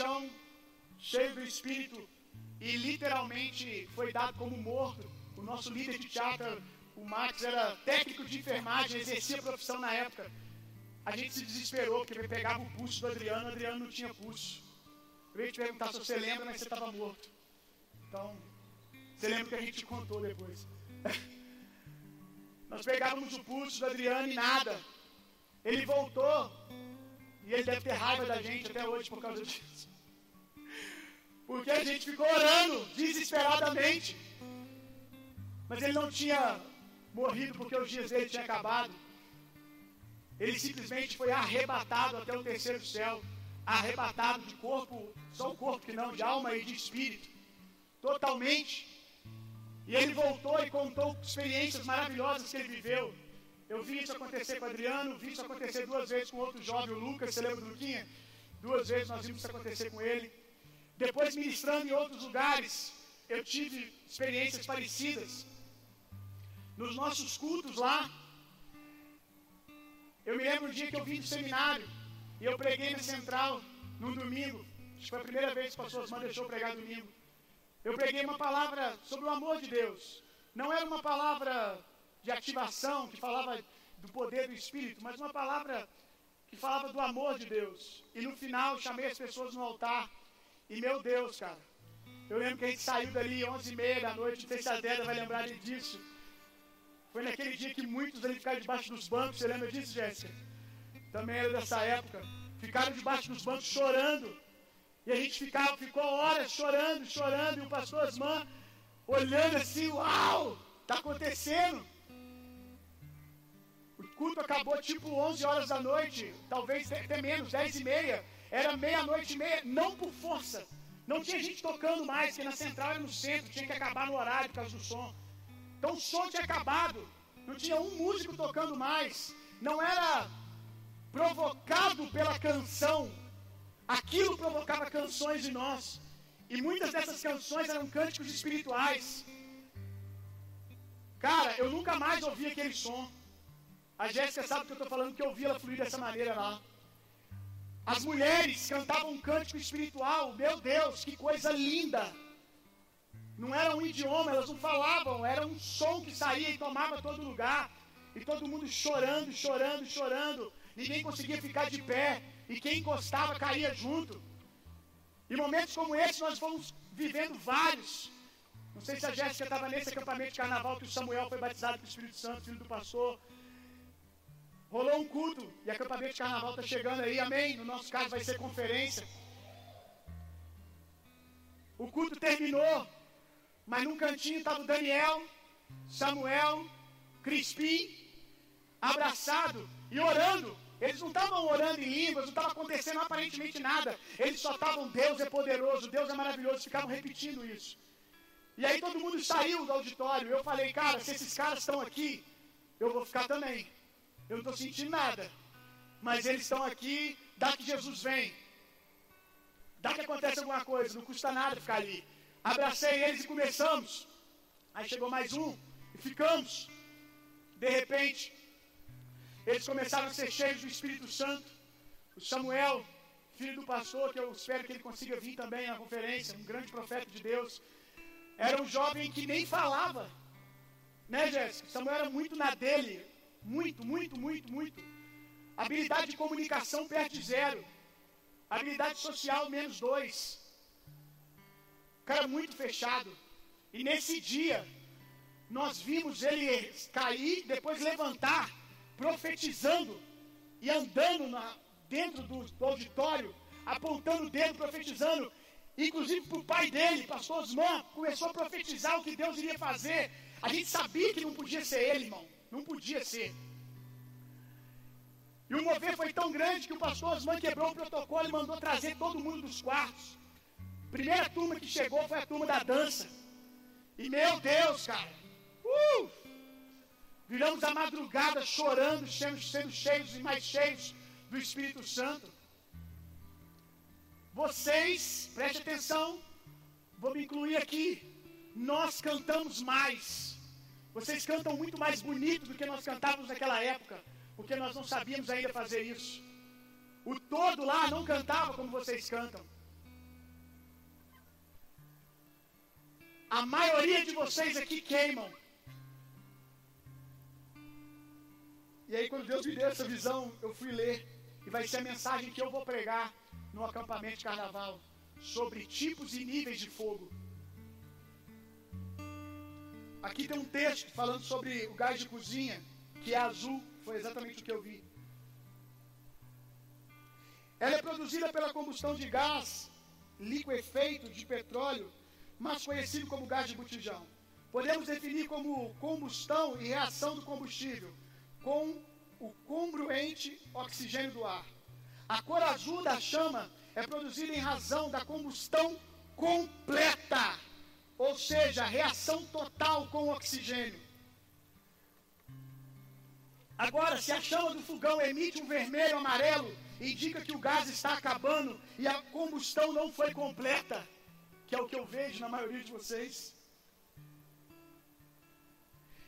chão, cheio do Espírito, e literalmente foi dado como morto. O nosso líder de teatro, o Max, era técnico de enfermagem, exercia a profissão na época. A gente se desesperou, porque pegava o pulso do Adriano, o Adriano não tinha pulso. Eu ia te perguntar se você lembra, mas você estava morto. Então, você lembra que a gente contou depois. Nós pegávamos o pulso do Adriano e nada. Ele voltou. E ele deve ter raiva da gente até hoje por causa disso. Porque a gente ficou orando desesperadamente. Mas ele não tinha morrido porque os dias dele tinham acabado. Ele simplesmente foi arrebatado até o terceiro céu. Arrebatado de corpo, só o corpo que não, de alma e de espírito. Totalmente. E ele voltou e contou experiências maravilhosas que ele viveu. Eu vi isso acontecer com Adriano, vi isso acontecer duas vezes com outro jovem, o Lucas, você lembra do Luquinha? Duas vezes nós vimos isso acontecer com ele. Depois, ministrando em outros lugares, eu tive experiências parecidas. Nos nossos cultos lá, eu me lembro um dia que eu vim do seminário e eu preguei na central num domingo. Acho que foi a primeira vez que o pastor Osman deixou pregar domingo. Eu preguei uma palavra sobre o amor de Deus. Não era uma palavra de ativação que falava do poder do Espírito, mas uma palavra que falava do amor de Deus. E no final chamei as pessoas no altar. E meu Deus, cara, eu lembro que a gente saiu dali 11 e meia da noite, não sei se a Deda vai lembrar disso. Foi naquele dia que muitos ali ficaram debaixo dos bancos, você lembra disso, Jéssica? Também era dessa época. Ficaram debaixo dos bancos chorando. E a gente ficava, ficou horas chorando, chorando, e o pastor Osman olhando assim, uau, tá acontecendo. O culto acabou tipo 11 horas da noite, talvez até menos, 10 e meia. Era meia-noite e meia, não por força. Não tinha gente tocando mais, porque na central era no centro, tinha que acabar no horário por causa do som. Então o som tinha acabado, não tinha um músico tocando mais. Não era provocado pela canção, aquilo provocava canções em nós. E muitas dessas canções eram cânticos espirituais. Cara, eu nunca mais ouvi aquele som. A Jéssica sabe que eu estou falando que eu ouvi ela fluir dessa maneira lá. As mulheres cantavam um cântico espiritual. Meu Deus, que coisa linda! Não era um idioma, elas não falavam, era um som que saía e tomava todo lugar. E todo mundo chorando, chorando, chorando. Ninguém conseguia ficar de pé. E quem encostava caía junto. E momentos como esse nós fomos vivendo vários. Não sei se a Jéssica estava nesse acampamento de carnaval que o Samuel foi batizado com o Espírito Santo, filho do pastor. Rolou um culto e acampamento de carnaval está chegando aí, amém? No nosso caso vai ser conferência. O culto terminou, mas num cantinho estava o Daniel, Samuel, Crispim, abraçado e orando. Eles não estavam orando em línguas, não estava acontecendo aparentemente nada. Eles só estavam, Deus é poderoso, Deus é maravilhoso, ficavam repetindo isso. E aí todo mundo saiu do auditório. Eu falei, cara, se esses caras estão aqui, eu vou ficar também. Eu não estou sentindo nada. Mas eles estão aqui, dá que Jesus vem. Dá que acontece alguma coisa, não custa nada ficar ali. Abracei eles e começamos. Aí chegou mais um e ficamos. De repente, eles começaram a ser cheios do Espírito Santo. O Samuel, filho do pastor, que eu espero que ele consiga vir também à conferência, um grande profeta de Deus, era um jovem que nem falava. Né, Jéssica? Samuel era muito na dele. Muito, muito, muito, muito. Habilidade de comunicação perto de zero. Habilidade social menos dois. Cara muito fechado. E nesse dia, nós vimos ele cair, depois levantar, profetizando e andando na, dentro do, do auditório, apontando o dedo, profetizando. Inclusive para o pai dele, pastor Osman, começou a profetizar o que Deus iria fazer. A gente sabia que não podia ser ele, irmão. Não podia ser. E o mover foi tão grande que o pastor Osman quebrou o protocolo e mandou trazer todo mundo dos quartos. Primeira turma que chegou foi a turma da dança. E meu Deus, cara. Uh! Viramos a madrugada chorando, sendo, cheios e mais cheios do Espírito Santo. Vocês, preste atenção, vou me incluir aqui. Nós cantamos mais. Vocês cantam muito mais bonito do que nós cantávamos naquela época, porque nós não sabíamos ainda fazer isso. O todo lá não cantava como vocês cantam. A maioria de vocês aqui queimam. E aí, quando Deus me deu essa visão, eu fui ler. E vai ser a mensagem que eu vou pregar no acampamento de carnaval sobre tipos e níveis de fogo. Aqui tem um texto falando sobre o gás de cozinha, que é azul, foi exatamente o que eu vi. Ela é produzida pela combustão de gás liquefeito de petróleo, mas conhecido como gás de botijão. Podemos definir como combustão e reação do combustível com o congruente oxigênio do ar. A cor azul da chama é produzida em razão da combustão completa, ou seja, reação total com o oxigênio. Agora, se a chama do fogão emite um vermelho amarelo, indica que o gás está acabando e a combustão não foi completa, que é o que eu vejo na maioria de vocês.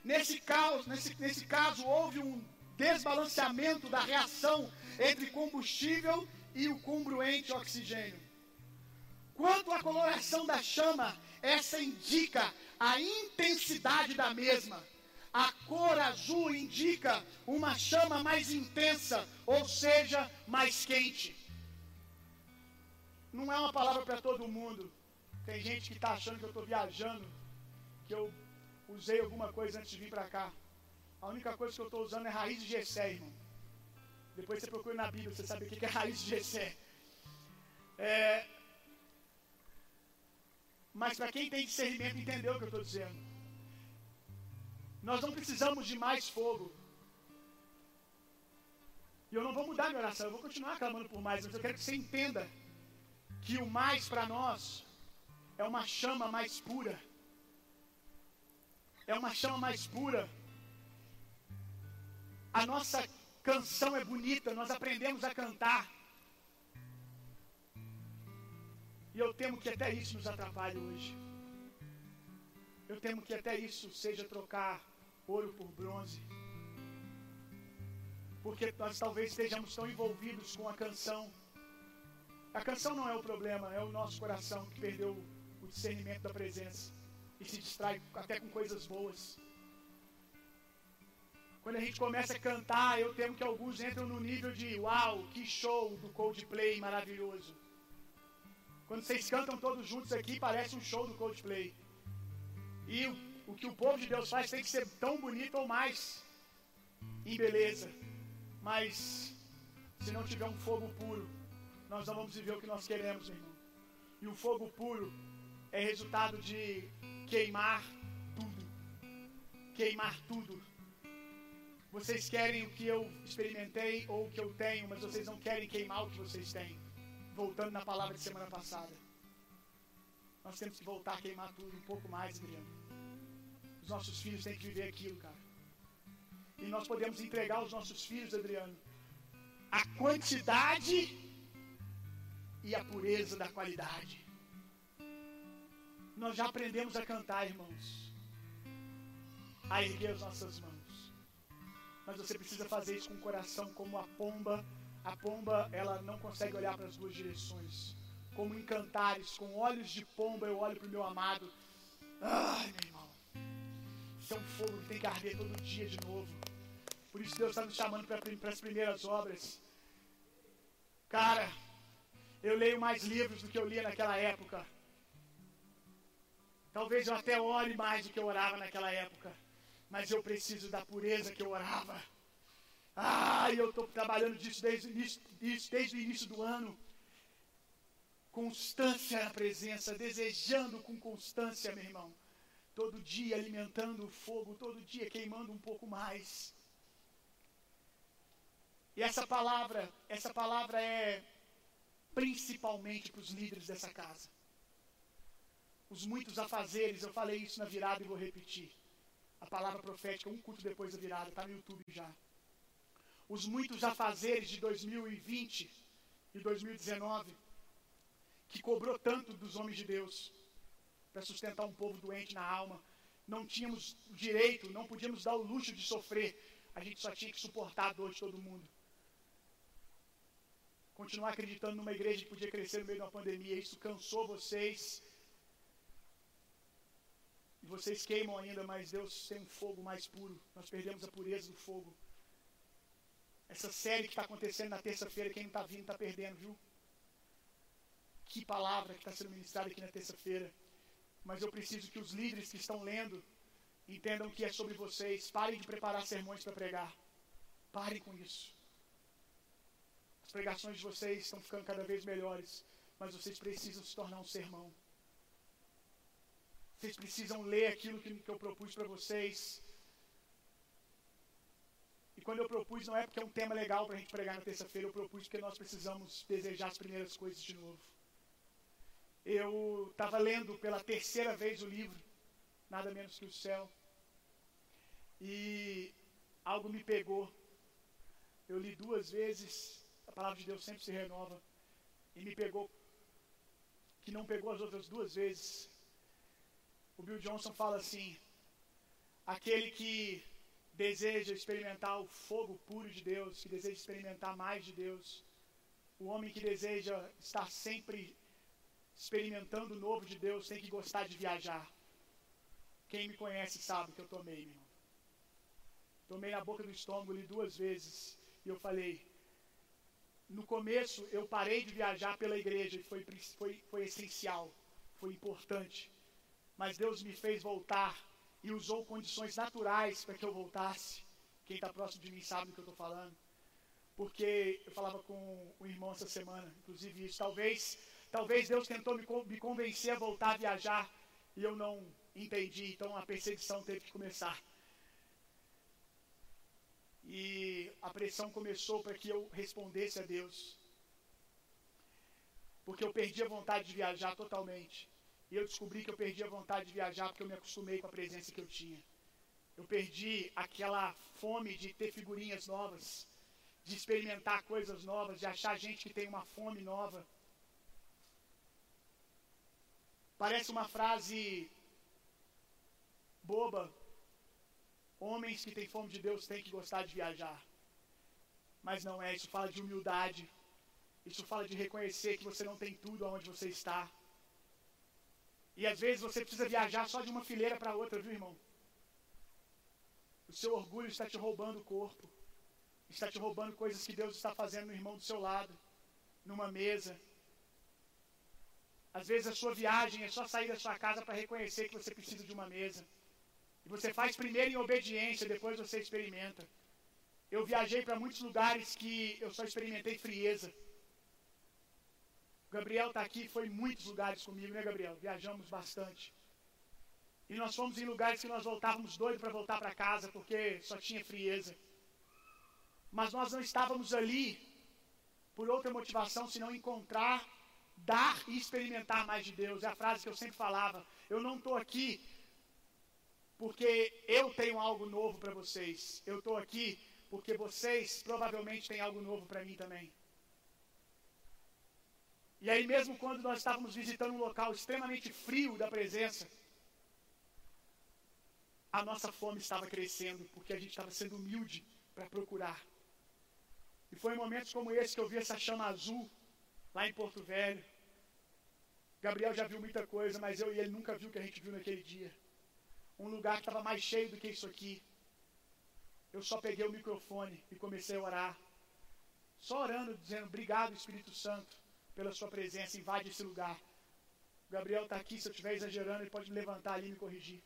Nesse caso, nesse, nesse caso, houve um desbalanceamento da reação entre combustível e o congruente oxigênio. Quanto à coloração da chama, essa indica a intensidade da mesma. A cor azul indica uma chama mais intensa, ou seja, mais quente. Não é uma palavra para todo mundo. Tem gente que está achando que eu estou viajando, que eu usei alguma coisa antes de vir para cá. A única coisa que eu estou usando é raiz de Gessé, irmão. Depois você procura na Bíblia, você sabe o que é raiz de Gessé. É... Mas para quem tem discernimento entendeu o que eu estou dizendo. Nós não precisamos de mais fogo. E eu não vou mudar minha oração, eu vou continuar clamando por mais, mas eu quero que você entenda que o mais para nós é uma chama mais pura. É uma chama mais pura. A nossa canção é bonita, nós aprendemos a cantar. E eu temo que até isso nos atrapalhe hoje. Eu temo que até isso seja trocar ouro por bronze. Porque nós talvez estejamos tão envolvidos com a canção. A canção não é o problema, é o nosso coração que perdeu o discernimento da presença e se distrai até com coisas boas. Quando a gente começa a cantar, eu temo que alguns entram no nível de uau, que show do Coldplay maravilhoso. Quando vocês cantam todos juntos aqui, parece um show do Coldplay. E o o que o povo de Deus faz tem que ser tão bonito ou mais em beleza. Mas se não tiver um fogo puro, nós não vamos viver o que nós queremos, irmão. E o fogo puro é resultado de queimar tudo. Queimar tudo. Vocês querem o que eu experimentei ou o que eu tenho, mas vocês não querem queimar o que vocês têm. Voltando na palavra de semana passada. Nós temos que voltar a queimar tudo um pouco mais, Adriano. Os nossos filhos têm que viver aquilo, cara. E nós podemos entregar aos nossos filhos, Adriano, a quantidade e a pureza da qualidade. Nós já aprendemos a cantar, irmãos, a erguer as nossas mãos. Mas você precisa fazer isso com o coração, como a pomba. A pomba, ela não consegue olhar para as duas direções. Como em cantares, com olhos de pomba, eu olho para o meu amado. Ai, meu irmão. Isso é um fogo que tem que arder todo dia de novo. Por isso Deus está nos chamando para as primeiras obras. Cara, eu leio mais livros do que eu lia naquela época. Talvez eu até ore mais do que eu orava naquela época. Mas eu preciso da pureza que eu orava. Ah, eu estou trabalhando disso desde o, início, desde o início do ano. Constância na presença, desejando com constância, meu irmão todo dia alimentando o fogo, todo dia queimando um pouco mais. E essa palavra, essa palavra é principalmente para os líderes dessa casa. Os muitos afazeres, eu falei isso na virada e vou repetir. A palavra profética, um culto depois da virada, está no YouTube já. Os muitos afazeres de 2020 e 2019, que cobrou tanto dos homens de Deus para sustentar um povo doente na alma. Não tínhamos direito, não podíamos dar o luxo de sofrer. A gente só tinha que suportar a dor de todo mundo. Continuar acreditando numa igreja que podia crescer no meio de uma pandemia, isso cansou vocês. E vocês queimam ainda, mas Deus tem um fogo mais puro. Nós perdemos a pureza do fogo. Essa série que está acontecendo na terça-feira, quem está vindo está perdendo, viu? Que palavra que está sendo ministrada aqui na terça-feira. Mas eu preciso que os líderes que estão lendo entendam que é sobre vocês. Parem de preparar sermões para pregar. Parem com isso. As pregações de vocês estão ficando cada vez melhores, mas vocês precisam se tornar um sermão. Vocês precisam ler aquilo que eu propus para vocês. E quando eu propus, não é porque é um tema legal para a gente pregar na terça-feira, eu propus porque nós precisamos desejar as primeiras coisas de novo. Eu estava lendo pela terceira vez o livro, Nada Menos que o Céu, e algo me pegou. Eu li duas vezes, a palavra de Deus sempre se renova, e me pegou, que não pegou as outras duas vezes. O Bill Johnson fala assim: aquele que deseja experimentar o fogo puro de Deus, que deseja experimentar mais de Deus, o homem que deseja estar sempre experimentando o novo de Deus tem que gostar de viajar. Quem me conhece sabe que eu tomei, meu irmão. Tomei na boca do estômago ali duas vezes e eu falei. No começo eu parei de viajar pela igreja foi, foi, foi essencial, foi importante. Mas Deus me fez voltar e usou condições naturais para que eu voltasse. Quem está próximo de mim sabe do que eu estou falando. Porque eu falava com o irmão essa semana, inclusive isso. Talvez, talvez Deus tentou me, me convencer a voltar a viajar e eu não entendi. Então a perseguição teve que começar. E a pressão começou para que eu respondesse a Deus. Porque eu perdi a vontade de viajar totalmente. E eu descobri que eu perdi a vontade de viajar porque eu me acostumei com a presença que eu tinha. Eu perdi aquela fome de ter figurinhas novas, de experimentar coisas novas, de achar gente que tem uma fome nova. Parece uma frase boba. Homens que têm fome de Deus têm que gostar de viajar. Mas não é, isso fala de humildade. Isso fala de reconhecer que você não tem tudo aonde você está. E às vezes você precisa viajar só de uma fileira para outra, viu, irmão? O seu orgulho está te roubando o corpo. Está te roubando coisas que Deus está fazendo no irmão do seu lado, numa mesa. Às vezes a sua viagem é só sair da sua casa para reconhecer que você precisa de uma mesa. E você faz primeiro em obediência, depois você experimenta. Eu viajei para muitos lugares que eu só experimentei frieza. Gabriel está aqui, foi em muitos lugares comigo, né, Gabriel? Viajamos bastante. E nós fomos em lugares que nós voltávamos doidos para voltar para casa, porque só tinha frieza. Mas nós não estávamos ali por outra motivação, senão encontrar, dar e experimentar mais de Deus. É a frase que eu sempre falava. Eu não estou aqui porque eu tenho algo novo para vocês. Eu estou aqui porque vocês provavelmente têm algo novo para mim também. E aí, mesmo quando nós estávamos visitando um local extremamente frio da presença, a nossa fome estava crescendo, porque a gente estava sendo humilde para procurar. E foi em momentos como esse que eu vi essa chama azul, lá em Porto Velho. Gabriel já viu muita coisa, mas eu e ele nunca viu o que a gente viu naquele dia. Um lugar que estava mais cheio do que isso aqui. Eu só peguei o microfone e comecei a orar. Só orando, dizendo: Obrigado, Espírito Santo pela sua presença, invade esse lugar. O Gabriel está aqui, se eu estiver exagerando, ele pode me levantar ali e me corrigir.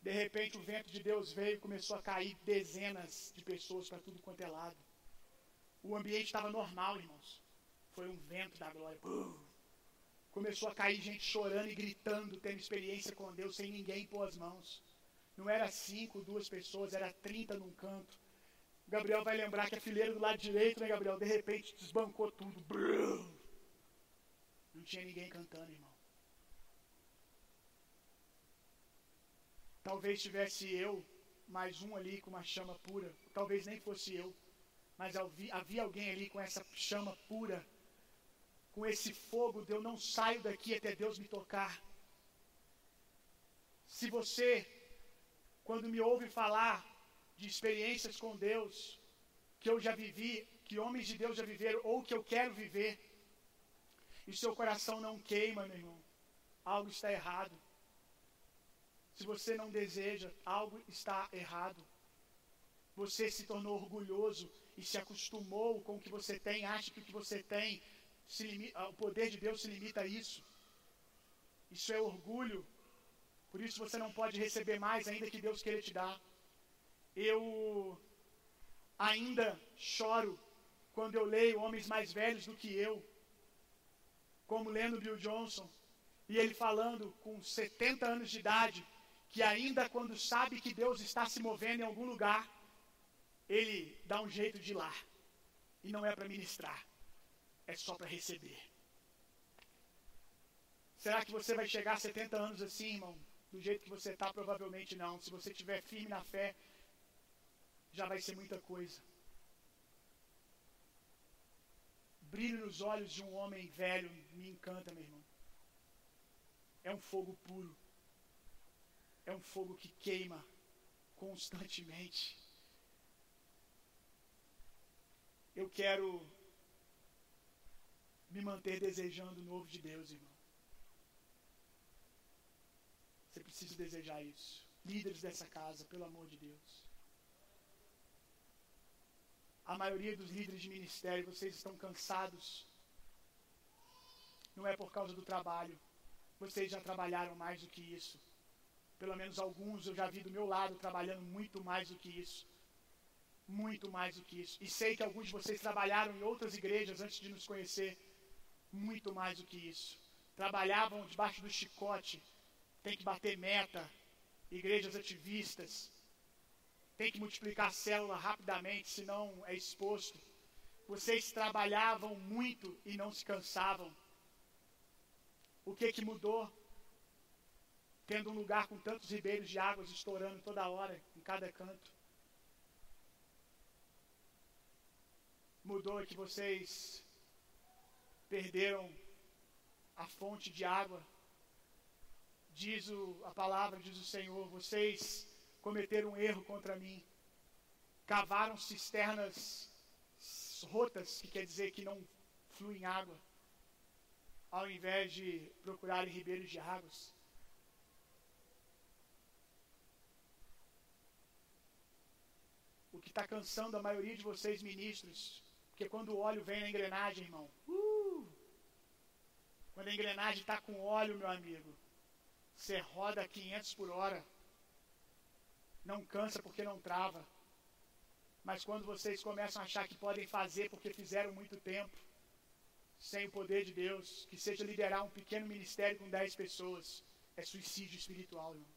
De repente o vento de Deus veio e começou a cair dezenas de pessoas para tudo quanto é lado. O ambiente estava normal, irmãos. Foi um vento da glória. Começou a cair gente chorando e gritando, tendo experiência com Deus, sem ninguém pôr as mãos. Não era cinco, duas pessoas, era trinta num canto. Gabriel vai lembrar que a fileira do lado direito, né, Gabriel? De repente desbancou tudo. Não tinha ninguém cantando, irmão. Talvez tivesse eu, mais um ali com uma chama pura. Talvez nem fosse eu. Mas havia alguém ali com essa chama pura. Com esse fogo de eu não saio daqui até Deus me tocar. Se você, quando me ouve falar de experiências com Deus que eu já vivi, que homens de Deus já viveram ou que eu quero viver, e seu coração não queima, meu irmão, algo está errado. Se você não deseja, algo está errado. Você se tornou orgulhoso e se acostumou com o que você tem, acha que o que você tem, limita, o poder de Deus se limita a isso. Isso é orgulho. Por isso você não pode receber mais, ainda que Deus queira te dar. Eu ainda choro quando eu leio homens mais velhos do que eu, como lendo Bill Johnson, e ele falando com 70 anos de idade, que ainda quando sabe que Deus está se movendo em algum lugar, ele dá um jeito de ir lá. E não é para ministrar, é só para receber. Será que você vai chegar a 70 anos assim, irmão? Do jeito que você está? Provavelmente não. Se você estiver firme na fé, já vai ser muita coisa. Brilho nos olhos de um homem velho me encanta, meu irmão. É um fogo puro. É um fogo que queima constantemente. Eu quero me manter desejando o novo de Deus, irmão. Você precisa desejar isso. Líderes dessa casa, pelo amor de Deus. A maioria dos líderes de ministério, vocês estão cansados. Não é por causa do trabalho. Vocês já trabalharam mais do que isso. Pelo menos alguns eu já vi do meu lado trabalhando muito mais do que isso. Muito mais do que isso. E sei que alguns de vocês trabalharam em outras igrejas antes de nos conhecer. Muito mais do que isso. Trabalhavam debaixo do chicote. Tem que bater meta. Igrejas ativistas. Tem que multiplicar a célula rapidamente, senão é exposto. Vocês trabalhavam muito e não se cansavam. O que que mudou? Tendo um lugar com tantos ribeiros de águas estourando toda hora, em cada canto. Mudou que vocês perderam a fonte de água. Diz o, a palavra, diz o Senhor, vocês cometeram um erro contra mim. Cavaram cisternas rotas, que quer dizer que não fluem água ao invés de procurarem ribeiros de águas. O que está cansando a maioria de vocês, ministros, porque quando o óleo vem na engrenagem, irmão, uh, quando a engrenagem está com óleo, meu amigo, você roda 500 por hora, não cansa porque não trava. Mas quando vocês começam a achar que podem fazer porque fizeram muito tempo, sem o poder de Deus, que seja liderar um pequeno ministério com dez pessoas, é suicídio espiritual, irmão.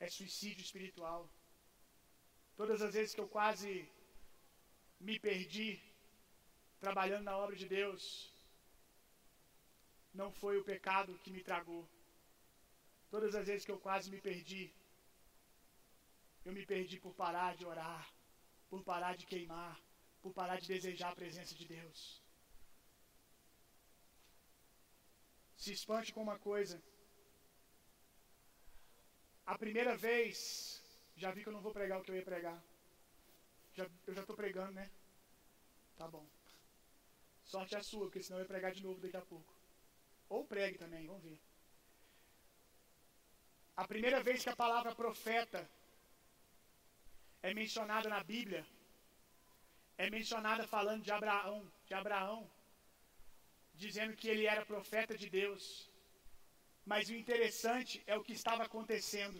É suicídio espiritual. Todas as vezes que eu quase me perdi trabalhando na obra de Deus, não foi o pecado que me tragou. Todas as vezes que eu quase me perdi, eu me perdi por parar de orar, por parar de queimar, por parar de desejar a presença de Deus. se espante com uma coisa. A primeira vez, já vi que eu não vou pregar o que eu ia pregar. Já, eu já estou pregando, né? Tá bom. Sorte é a sua, porque senão eu ia pregar de novo daqui a pouco. Ou pregue também, vamos ver. A primeira vez que a palavra profeta é mencionada na Bíblia, é mencionada falando de Abraão, de Abraão, dizendo que ele era profeta de Deus. Mas o interessante é o que estava acontecendo.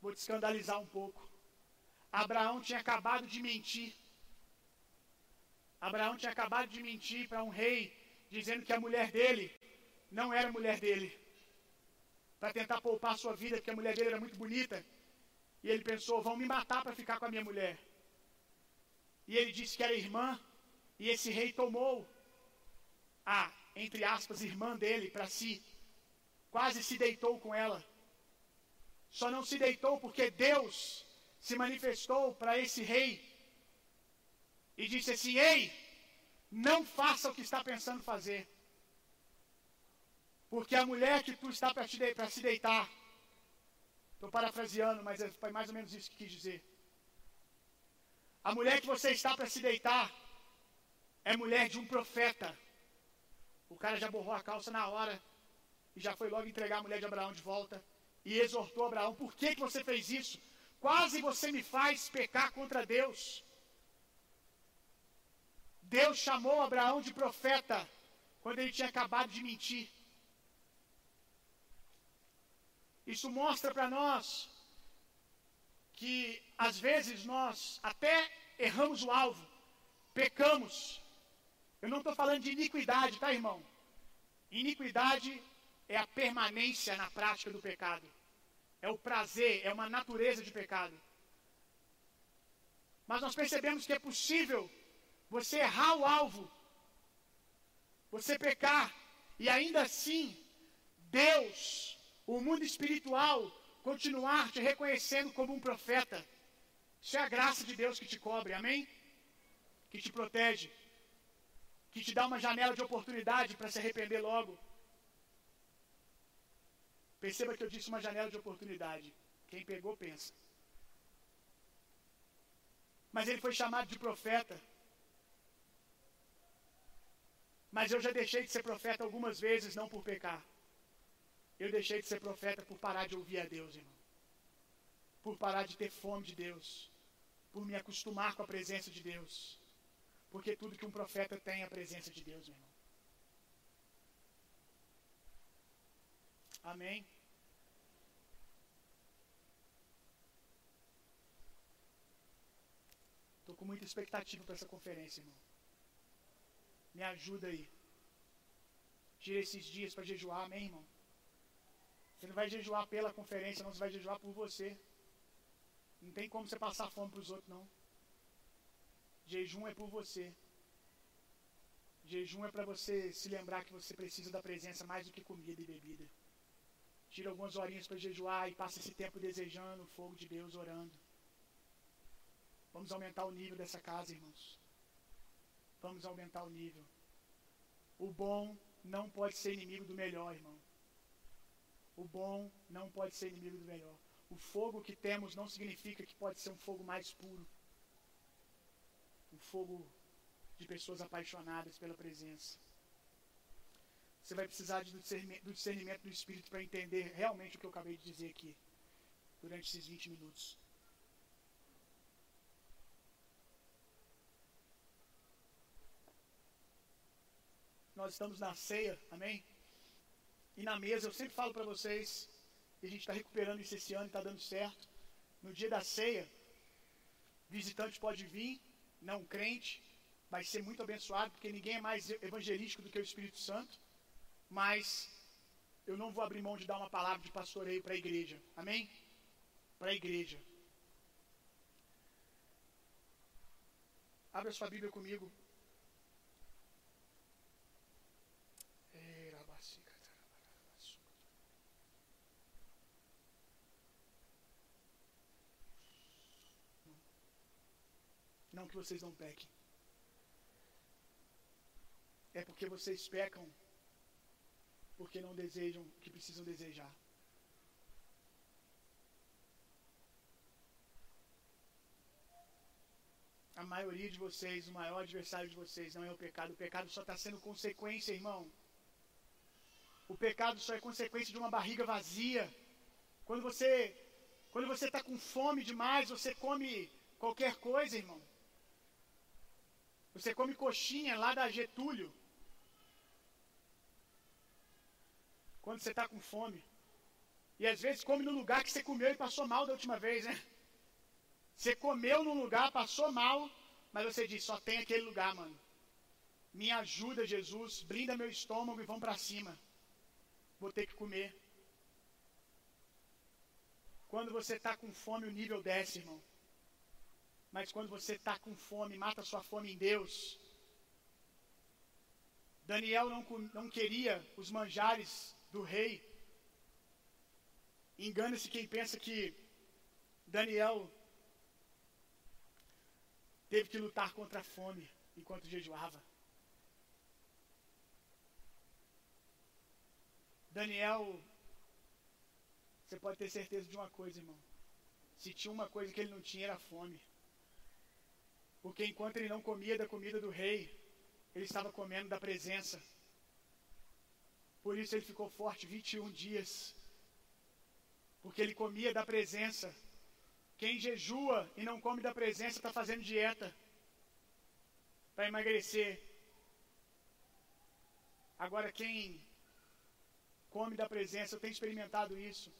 Vou te escandalizar um pouco. Abraão tinha acabado de mentir. Abraão tinha acabado de mentir para um rei, dizendo que a mulher dele não era mulher dele. Para tentar poupar sua vida, porque a mulher dele era muito bonita. E ele pensou: vão me matar para ficar com a minha mulher. E ele disse que era irmã, e esse rei tomou a, entre aspas, irmã dele para si. Quase se deitou com ela. Só não se deitou porque Deus se manifestou para esse rei e disse assim: Ei, não faça o que está pensando fazer. Porque a mulher que tu está para se deitar, estou parafraseando, mas é, foi mais ou menos isso que quis dizer. A mulher que você está para se deitar é mulher de um profeta. O cara já borrou a calça na hora e já foi logo entregar a mulher de Abraão de volta. e exortou Abraão: Por que, que você fez isso? Quase você me faz pecar contra Deus. Deus chamou Abraão de profeta quando ele tinha acabado de mentir. Isso mostra para nós que às vezes nós até erramos o alvo, pecamos. Eu não estou falando de iniquidade, tá, irmão? Iniquidade é a permanência na prática do pecado. É o prazer, é uma natureza de pecado. Mas nós percebemos que é possível você errar o alvo, você pecar, e ainda assim, Deus, o mundo espiritual, continuar te reconhecendo como um profeta. Isso é a graça de Deus que te cobre, amém? Que te protege, que te dá uma janela de oportunidade para se arrepender logo. Perceba que eu disse uma janela de oportunidade. Quem pegou, pensa. Mas ele foi chamado de profeta. Mas eu já deixei de ser profeta algumas vezes, não por pecar. Eu deixei de ser profeta por parar de ouvir a Deus, irmão. Por parar de ter fome de Deus. Por me acostumar com a presença de Deus. Porque tudo que um profeta tem é a presença de Deus, meu irmão. Amém. Estou com muita expectativa para essa conferência, irmão. Me ajuda aí. Tira esses dias para jejuar, amém, irmão? Não vai jejuar pela conferência, não, vai jejuar por você. Não tem como você passar fome para os outros, não. Jejum é por você. Jejum é para você se lembrar que você precisa da presença mais do que comida e bebida. Tira algumas horinhas para jejuar e passa esse tempo desejando o fogo de Deus, orando. Vamos aumentar o nível dessa casa, irmãos. Vamos aumentar o nível. O bom não pode ser inimigo do melhor, irmão. O bom não pode ser inimigo do melhor. O fogo que temos não significa que pode ser um fogo mais puro. Um fogo de pessoas apaixonadas pela presença. Você vai precisar do discernimento do Espírito para entender realmente o que eu acabei de dizer aqui, durante esses 20 minutos. Nós estamos na ceia, amém? E na mesa, eu sempre falo para vocês, e a gente está recuperando isso esse ano e está dando certo. No dia da ceia, visitante pode vir, não crente, vai ser muito abençoado, porque ninguém é mais evangelístico do que o Espírito Santo. Mas eu não vou abrir mão de dar uma palavra de pastoreio para a igreja. Amém? Para a igreja. Abra sua Bíblia comigo. Não que vocês não pequem. É porque vocês pecam porque não desejam o que precisam desejar. A maioria de vocês, o maior adversário de vocês não é o pecado. O pecado só está sendo consequência, irmão. O pecado só é consequência de uma barriga vazia. Quando você quando você está com fome demais, você come qualquer coisa, irmão. Você come coxinha lá da Getúlio. Quando você está com fome. E às vezes come no lugar que você comeu e passou mal da última vez, né? Você comeu num lugar, passou mal, mas você diz, só tem aquele lugar, mano. Me ajuda, Jesus, blinda meu estômago e vamos para cima. Vou ter que comer. Quando você está com fome, o nível desce, irmão. Mas quando você está com fome, mata sua fome em Deus. Daniel não, não queria os manjares do rei. Engana-se quem pensa que Daniel teve que lutar contra a fome enquanto jejuava. Daniel, você pode ter certeza de uma coisa, irmão. Se tinha uma coisa que ele não tinha, era fome. Porque enquanto ele não comia da comida do rei, ele estava comendo da presença. Por isso ele ficou forte 21 dias. porque ele comia da presença. Quem jejua e não come da presença está fazendo dieta para emagrecer. Agora, quem come da presença, eu tenho experimentado isso.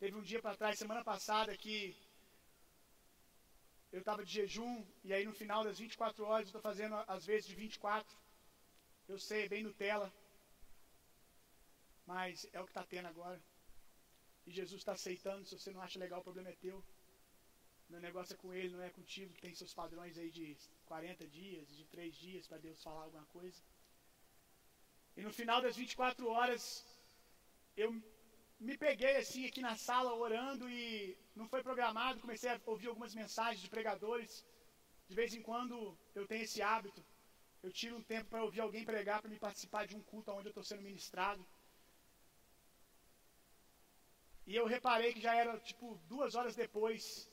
Teve um dia para trás, semana passada, que eu estava de jejum, e aí no final das 24 horas, eu estou fazendo às vezes de 24. Eu sei, é bem Nutella. Mas é o que está tendo agora. E Jesus está aceitando. Se você não acha legal, o problema é teu. Meu negócio é com ele, não é contigo, que tem seus padrões aí de 40 dias, de 3 dias para Deus falar alguma coisa. E no final das 24 horas, eu me peguei assim aqui na sala orando e não foi programado, comecei a ouvir algumas mensagens de pregadores. De vez em quando eu tenho esse hábito. Eu tiro um tempo para ouvir alguém pregar, para me participar de um culto onde eu estou sendo ministrado. E eu reparei que já era tipo duas horas depois.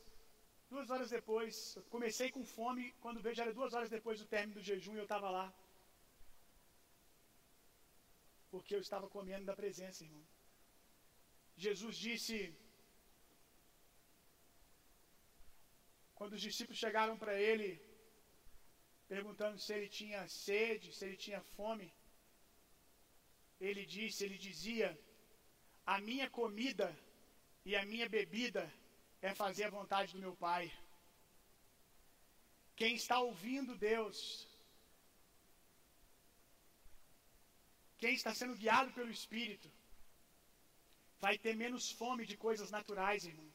Duas horas depois. comecei com fome, quando vejo já era duas horas depois do término do jejum e eu estava lá. Porque eu estava comendo da presença, irmão. Jesus disse, quando os discípulos chegaram para ele, perguntando se ele tinha sede, se ele tinha fome, ele disse, ele dizia: A minha comida e a minha bebida é fazer a vontade do meu Pai. Quem está ouvindo Deus, quem está sendo guiado pelo Espírito, vai ter menos fome de coisas naturais, irmão.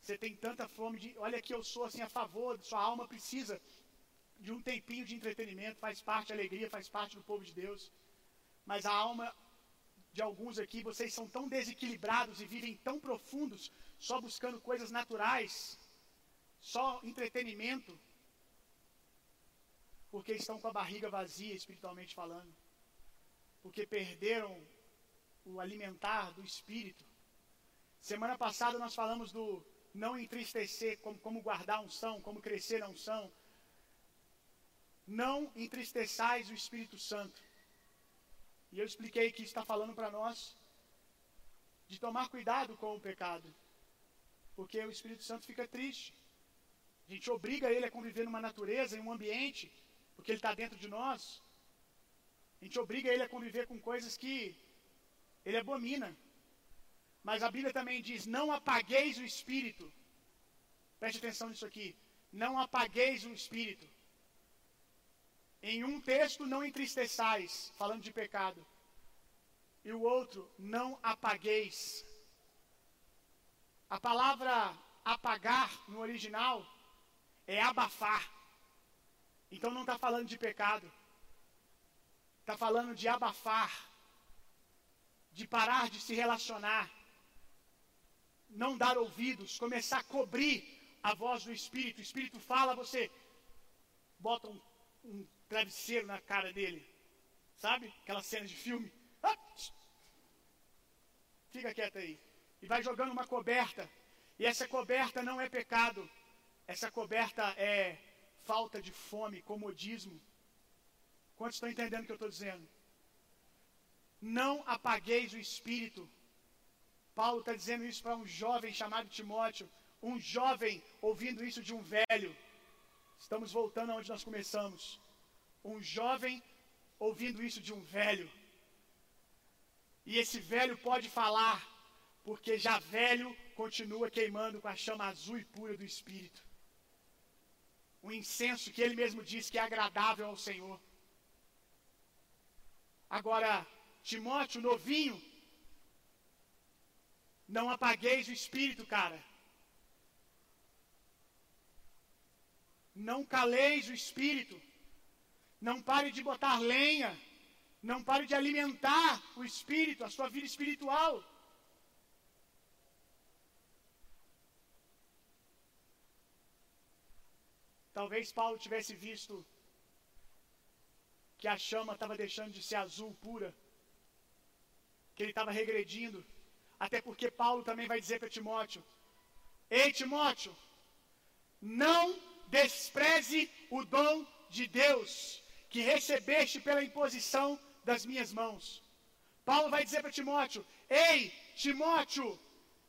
Você tem tanta fome de. Olha que eu sou assim a favor, sua alma precisa de um tempinho de entretenimento, faz parte, alegria faz parte do povo de Deus. Mas a alma de alguns aqui, vocês são tão desequilibrados e vivem tão profundos, só buscando coisas naturais, só entretenimento, porque estão com a barriga vazia, espiritualmente falando, porque perderam o alimentar do espírito. Semana passada nós falamos do não entristecer, como, como guardar a unção, como crescer a unção. Não entristeçais o Espírito Santo. E eu expliquei que está falando para nós de tomar cuidado com o pecado, porque o Espírito Santo fica triste. A gente obriga ele a conviver numa natureza, em um ambiente, porque ele está dentro de nós. A gente obriga ele a conviver com coisas que ele abomina. Mas a Bíblia também diz: não apagueis o espírito. Preste atenção nisso aqui. Não apagueis o espírito. Em um texto, não entristeçais, falando de pecado. E o outro, não apagueis. A palavra apagar no original é abafar. Então não está falando de pecado. Está falando de abafar. De parar de se relacionar. Não dar ouvidos, começar a cobrir a voz do Espírito. O Espírito fala, você bota um, um travesseiro na cara dele. Sabe? Aquela cena de filme. Ah, fica quieto aí. E vai jogando uma coberta. E essa coberta não é pecado. Essa coberta é falta de fome, comodismo. Quantos estão entendendo o que eu estou dizendo? Não apagueis o espírito. Paulo está dizendo isso para um jovem chamado Timóteo. Um jovem ouvindo isso de um velho. Estamos voltando aonde nós começamos um jovem ouvindo isso de um velho. E esse velho pode falar, porque já velho continua queimando com a chama azul e pura do Espírito. Um incenso que ele mesmo diz que é agradável ao Senhor. Agora, Timóteo, novinho, não apagueis o espírito, cara. Não caleis o espírito. Não pare de botar lenha. Não pare de alimentar o espírito, a sua vida espiritual. Talvez Paulo tivesse visto que a chama estava deixando de ser azul pura, que ele estava regredindo. Até porque Paulo também vai dizer para Timóteo: Ei, Timóteo, não despreze o dom de Deus que recebeste pela imposição das minhas mãos. Paulo vai dizer para Timóteo: Ei, Timóteo,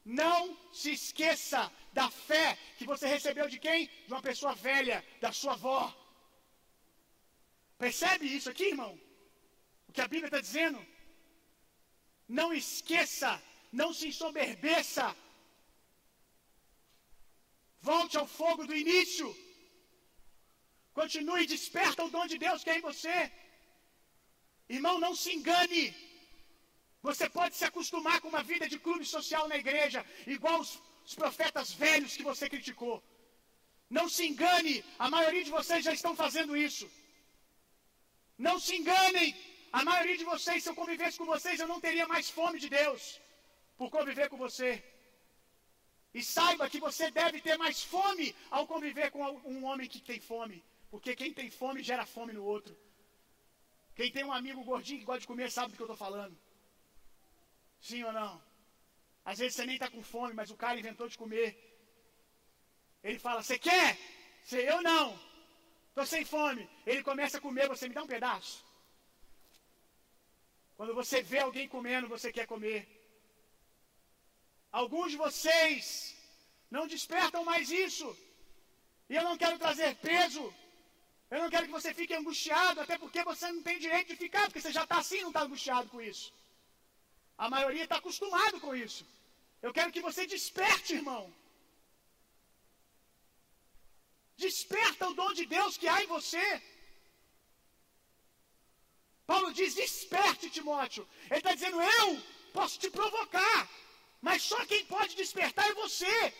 Não se esqueça da fé que você recebeu de quem? De uma pessoa velha, da sua avó. Percebe isso aqui, irmão? O que a Bíblia está dizendo? Não esqueça, não se ensoberbeça. Volte ao fogo do início. Continue, desperta o dom de Deus que é em você. Irmão, não se engane. Você pode se acostumar com uma vida de clube social na igreja, igual os, os profetas velhos que você criticou. Não se engane, a maioria de vocês já estão fazendo isso. Não se enganem, a maioria de vocês, se eu convivesse com vocês, eu não teria mais fome de Deus por conviver com você. E saiba que você deve ter mais fome ao conviver com um homem que tem fome. Porque quem tem fome gera fome no outro. Quem tem um amigo gordinho que gosta de comer sabe do que eu estou falando. Sim ou não? Às vezes você nem está com fome, mas o cara inventou de comer. Ele fala: Você quer? Você, eu não. Estou sem fome. Ele começa a comer, você me dá um pedaço. Quando você vê alguém comendo, você quer comer. Alguns de vocês não despertam mais isso. E eu não quero trazer peso. Eu não quero que você fique angustiado, até porque você não tem direito de ficar, porque você já está assim, não está angustiado com isso. A maioria está acostumado com isso. Eu quero que você desperte, irmão. Desperta o dom de Deus que há em você. Paulo diz: desperte, Timóteo. Ele está dizendo: eu posso te provocar, mas só quem pode despertar é você.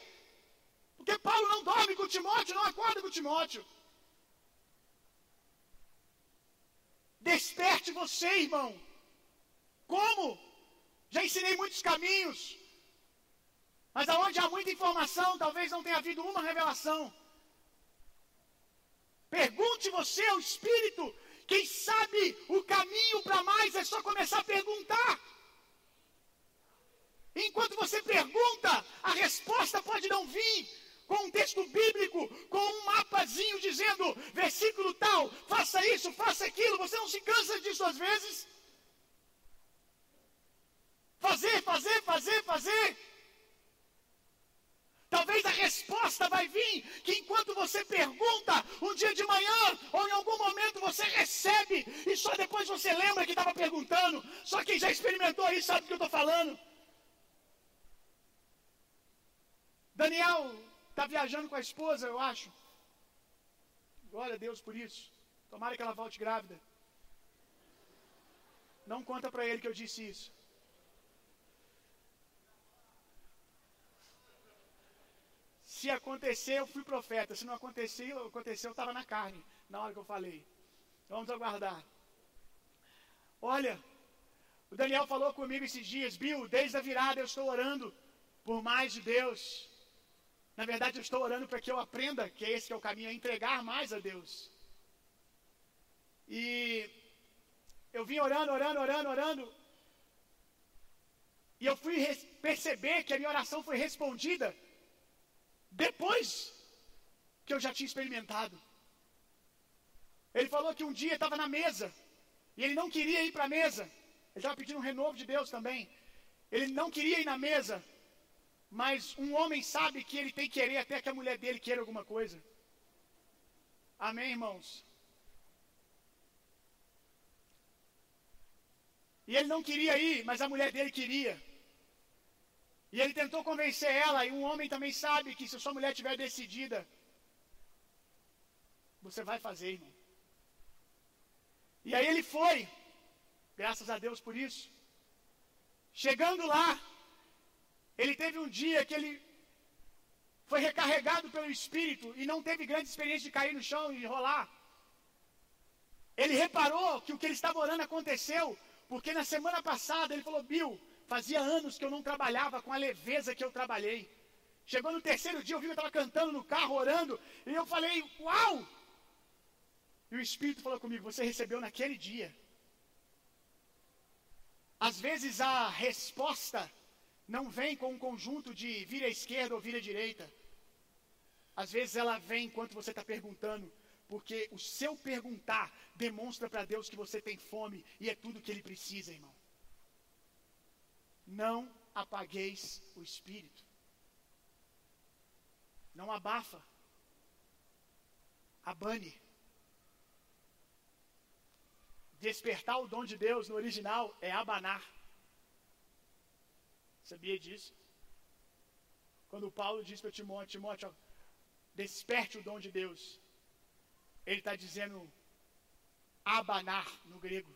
Porque Paulo não dorme com Timóteo, não acorda com Timóteo. Desperte você, irmão. Como? Já ensinei muitos caminhos. Mas aonde há muita informação, talvez não tenha havido uma revelação. Pergunte você ao Espírito. Quem sabe o caminho para mais é só começar a perguntar. Enquanto você pergunta, a resposta pode não vir com um texto bíblico, com um mapazinho dizendo, versículo tal, faça isso, faça aquilo. Você não se cansa disso às vezes? Fazer, fazer, fazer, fazer. Talvez a resposta vai vir que enquanto você pergunta, um dia de manhã ou em algum momento você recebe e só depois você lembra que estava perguntando. Só quem já experimentou isso sabe do que eu estou falando. Daniel está viajando com a esposa, eu acho. Glória a Deus por isso. Tomara que ela volte grávida. Não conta para ele que eu disse isso. Se acontecer, eu fui profeta. Se não acontecer, aconteceu, eu estava na carne, na hora que eu falei. Vamos aguardar. Olha, o Daniel falou comigo esses dias, Bill, desde a virada eu estou orando por mais de Deus. Na verdade, eu estou orando para que eu aprenda que esse que é o caminho, é entregar mais a Deus. E eu vim orando, orando, orando, orando. E eu fui perceber que a minha oração foi respondida depois que eu já tinha experimentado. Ele falou que um dia estava na mesa e ele não queria ir para a mesa. Ele estava pedindo um renovo de Deus também. Ele não queria ir na mesa, mas um homem sabe que ele tem que querer até que a mulher dele queira alguma coisa. Amém, irmãos? E ele não queria ir, mas a mulher dele queria. E ele tentou convencer ela, e um homem também sabe que se sua mulher estiver decidida, você vai fazer, irmão. E aí ele foi, graças a Deus por isso. Chegando lá, ele teve um dia que ele foi recarregado pelo Espírito e não teve grande experiência de cair no chão e rolar. Ele reparou que o que ele estava orando aconteceu, porque na semana passada ele falou: Bill, Fazia anos que eu não trabalhava com a leveza que eu trabalhei. Chegou no terceiro dia, eu vi que eu estava cantando no carro, orando, e eu falei, uau! E o Espírito falou comigo, você recebeu naquele dia. Às vezes a resposta não vem com um conjunto de vira à esquerda ou vira à direita. Às vezes ela vem enquanto você está perguntando, porque o seu perguntar demonstra para Deus que você tem fome e é tudo que Ele precisa, irmão. Não apagueis o espírito. Não abafa. Abane. Despertar o dom de Deus no original é abanar. Sabia disso? Quando Paulo diz para Timóteo, Timóteo, desperte o dom de Deus. Ele está dizendo abanar no grego.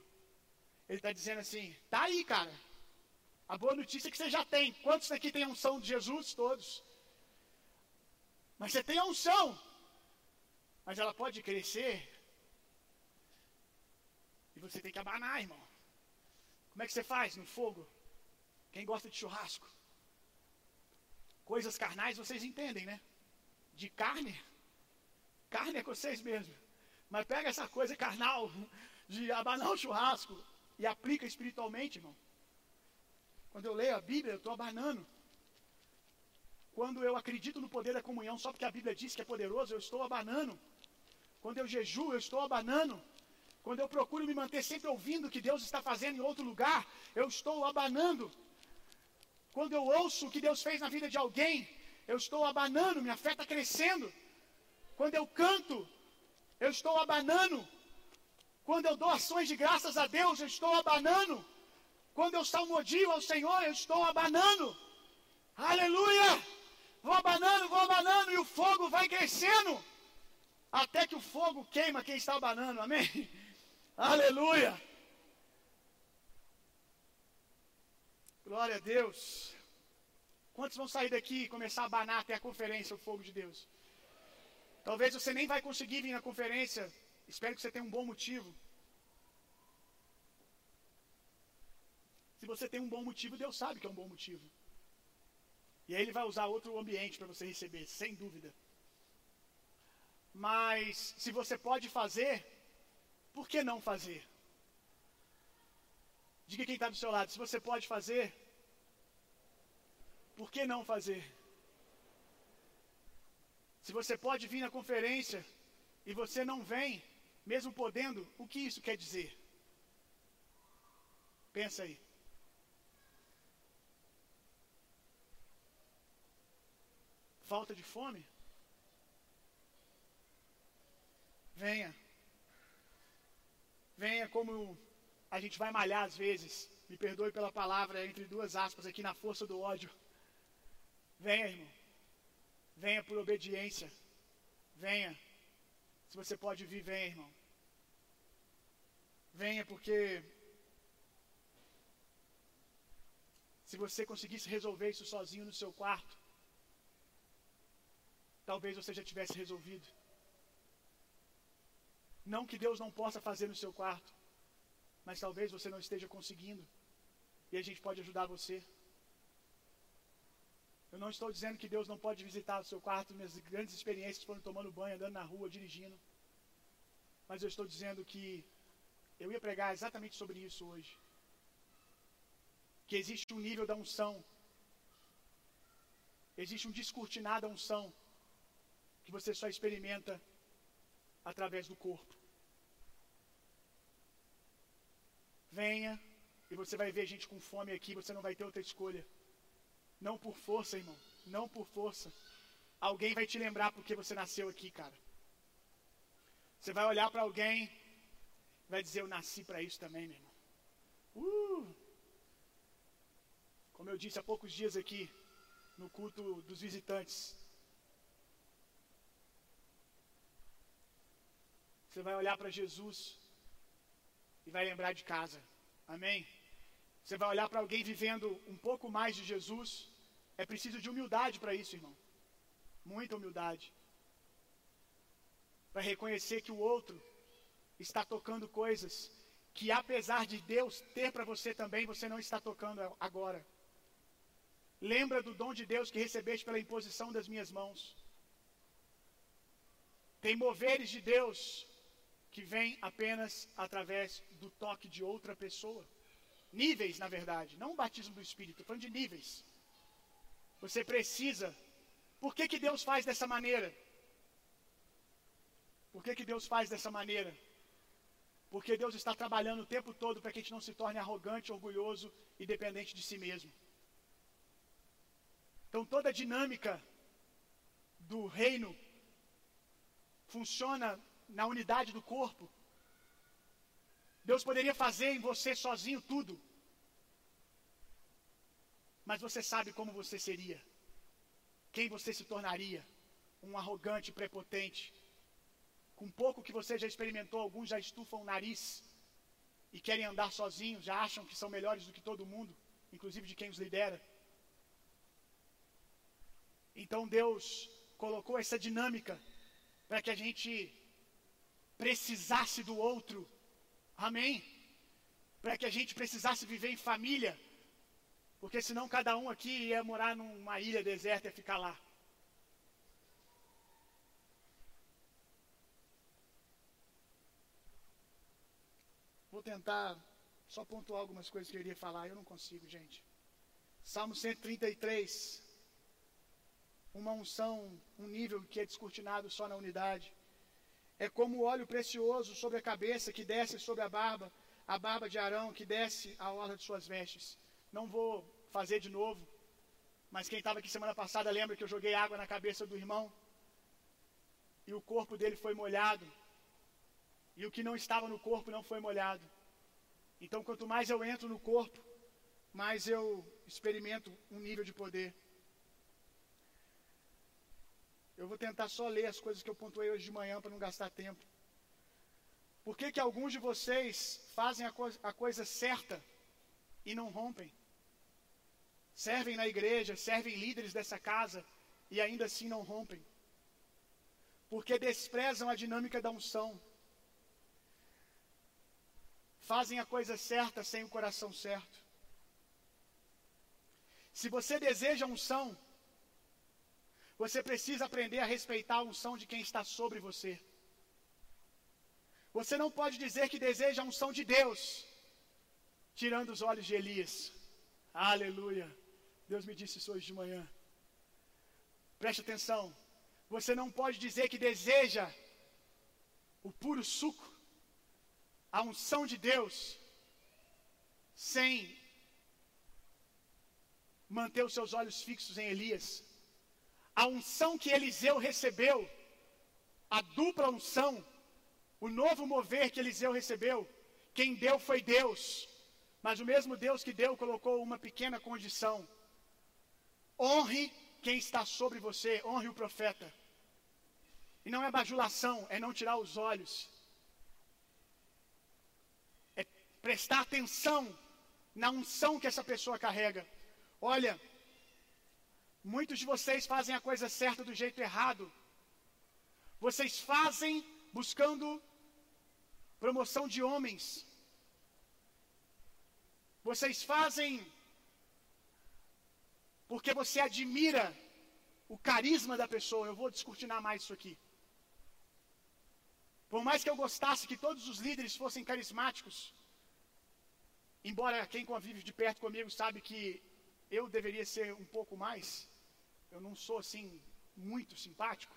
Ele está dizendo assim, tá aí, cara. A boa notícia é que você já tem. Quantos aqui tem a unção de Jesus? Todos. Mas você tem a unção. Mas ela pode crescer. E você tem que abanar, irmão. Como é que você faz no fogo? Quem gosta de churrasco? Coisas carnais vocês entendem, né? De carne. Carne é com vocês mesmo. Mas pega essa coisa carnal de abanar o churrasco e aplica espiritualmente, irmão. Quando eu leio a Bíblia, eu estou abanando. Quando eu acredito no poder da comunhão, só porque a Bíblia diz que é poderoso, eu estou abanando. Quando eu jejuo, eu estou abanando. Quando eu procuro me manter sempre ouvindo o que Deus está fazendo em outro lugar, eu estou abanando. Quando eu ouço o que Deus fez na vida de alguém, eu estou abanando, minha fé está crescendo. Quando eu canto, eu estou abanando. Quando eu dou ações de graças a Deus, eu estou abanando. Quando eu salmodio ao Senhor, eu estou abanando. Aleluia! Vou abanando, vou abanando, e o fogo vai crescendo. Até que o fogo queima quem está abanando, amém? Aleluia! Glória a Deus. Quantos vão sair daqui e começar a abanar até a conferência, o fogo de Deus? Talvez você nem vai conseguir vir na conferência. Espero que você tenha um bom motivo. Se você tem um bom motivo, Deus sabe que é um bom motivo. E aí ele vai usar outro ambiente para você receber, sem dúvida. Mas se você pode fazer, por que não fazer? Diga quem está do seu lado, se você pode fazer, por que não fazer? Se você pode vir na conferência e você não vem, mesmo podendo, o que isso quer dizer? Pensa aí. Falta de fome? Venha. Venha como a gente vai malhar às vezes. Me perdoe pela palavra entre duas aspas aqui na força do ódio. Venha, irmão. Venha por obediência. Venha. Se você pode vir, venha, irmão. Venha porque se você conseguisse resolver isso sozinho no seu quarto, talvez você já tivesse resolvido. Não que Deus não possa fazer no seu quarto, mas talvez você não esteja conseguindo. E a gente pode ajudar você. Eu não estou dizendo que Deus não pode visitar o seu quarto. Minhas grandes experiências foram tomando banho, andando na rua, dirigindo. Mas eu estou dizendo que eu ia pregar exatamente sobre isso hoje. Que existe um nível da unção. Existe um descortinado da unção que você só experimenta através do corpo. Venha e você vai ver gente com fome aqui, você não vai ter outra escolha. Não por força, irmão. Não por força. Alguém vai te lembrar porque você nasceu aqui, cara. Você vai olhar para alguém vai dizer: Eu nasci para isso também, meu irmão. Uh! Como eu disse há poucos dias aqui, no culto dos visitantes. Você vai olhar para Jesus e vai lembrar de casa. Amém? Você vai olhar para alguém vivendo um pouco mais de Jesus. É preciso de humildade para isso, irmão. Muita humildade. Para reconhecer que o outro está tocando coisas que, apesar de Deus ter para você também, você não está tocando agora. Lembra do dom de Deus que recebeste pela imposição das minhas mãos. Tem moveres de Deus que vem apenas através do toque de outra pessoa. Níveis, na verdade, não o batismo do Espírito, falando de níveis. Você precisa. Por que, que Deus faz dessa maneira? Por que, que Deus faz dessa maneira? Porque Deus está trabalhando o tempo todo para que a gente não se torne arrogante, orgulhoso e dependente de si mesmo. Então toda a dinâmica do reino funciona na unidade do corpo. Deus poderia fazer em você sozinho tudo. Mas você sabe como você seria. Quem você se tornaria? Um arrogante, prepotente. Com pouco que você já experimentou, alguns já estufam o nariz e querem andar sozinhos, já acham que são melhores do que todo mundo, inclusive de quem os lidera. Então Deus colocou essa dinâmica para que a gente precisasse do outro. Amém? Para que a gente precisasse viver em família. Porque senão cada um aqui ia morar numa ilha deserta e ficar lá. Vou tentar só pontuar algumas coisas que eu iria falar, eu não consigo, gente. Salmo 133 uma unção, um nível que é descortinado só na unidade. É como o óleo precioso sobre a cabeça que desce sobre a barba, a barba de Arão que desce a orla de suas vestes. Não vou fazer de novo, mas quem estava aqui semana passada lembra que eu joguei água na cabeça do irmão e o corpo dele foi molhado e o que não estava no corpo não foi molhado. Então, quanto mais eu entro no corpo, mais eu experimento um nível de poder. Eu vou tentar só ler as coisas que eu pontuei hoje de manhã para não gastar tempo. Por que, que alguns de vocês fazem a, co a coisa certa e não rompem? Servem na igreja, servem líderes dessa casa e ainda assim não rompem. Porque desprezam a dinâmica da unção. Fazem a coisa certa sem o coração certo. Se você deseja unção, você precisa aprender a respeitar a unção de quem está sobre você. Você não pode dizer que deseja a unção de Deus, tirando os olhos de Elias. Aleluia. Deus me disse isso hoje de manhã. Preste atenção. Você não pode dizer que deseja o puro suco, a unção de Deus, sem manter os seus olhos fixos em Elias a unção que Eliseu recebeu, a dupla unção, o novo mover que Eliseu recebeu, quem deu foi Deus, mas o mesmo Deus que deu colocou uma pequena condição: honre quem está sobre você, honre o profeta. E não é bajulação, é não tirar os olhos, é prestar atenção na unção que essa pessoa carrega. Olha, Muitos de vocês fazem a coisa certa do jeito errado. Vocês fazem buscando promoção de homens. Vocês fazem porque você admira o carisma da pessoa. Eu vou descortinar mais isso aqui. Por mais que eu gostasse que todos os líderes fossem carismáticos, embora quem convive de perto comigo sabe que eu deveria ser um pouco mais, eu não sou assim muito simpático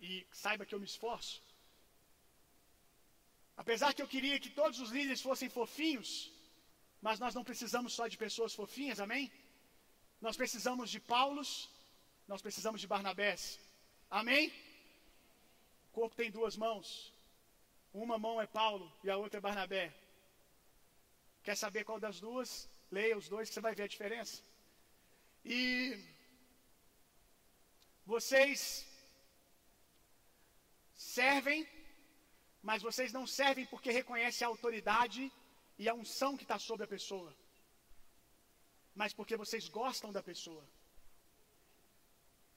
e saiba que eu me esforço. Apesar que eu queria que todos os líderes fossem fofinhos, mas nós não precisamos só de pessoas fofinhas, amém? Nós precisamos de Paulos, nós precisamos de Barnabés, amém? O corpo tem duas mãos, uma mão é Paulo e a outra é Barnabé. Quer saber qual das duas? Leia os dois que você vai ver a diferença. E vocês servem, mas vocês não servem porque reconhecem a autoridade e a unção que está sobre a pessoa, mas porque vocês gostam da pessoa.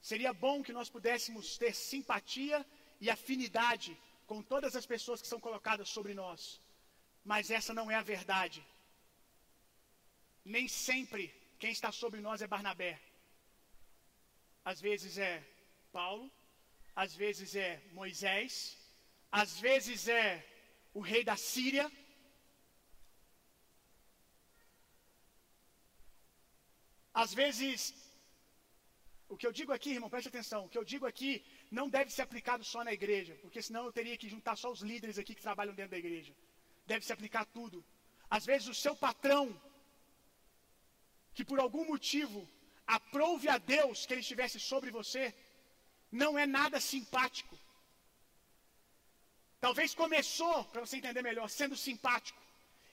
Seria bom que nós pudéssemos ter simpatia e afinidade com todas as pessoas que são colocadas sobre nós, mas essa não é a verdade. Nem sempre quem está sobre nós é Barnabé. Às vezes é Paulo, às vezes é Moisés, às vezes é o rei da Síria. Às vezes, o que eu digo aqui, irmão, preste atenção, o que eu digo aqui não deve ser aplicado só na igreja, porque senão eu teria que juntar só os líderes aqui que trabalham dentro da igreja. deve se aplicar tudo. Às vezes o seu patrão, que por algum motivo aprove a Deus que ele estivesse sobre você, não é nada simpático. Talvez começou, para você entender melhor, sendo simpático.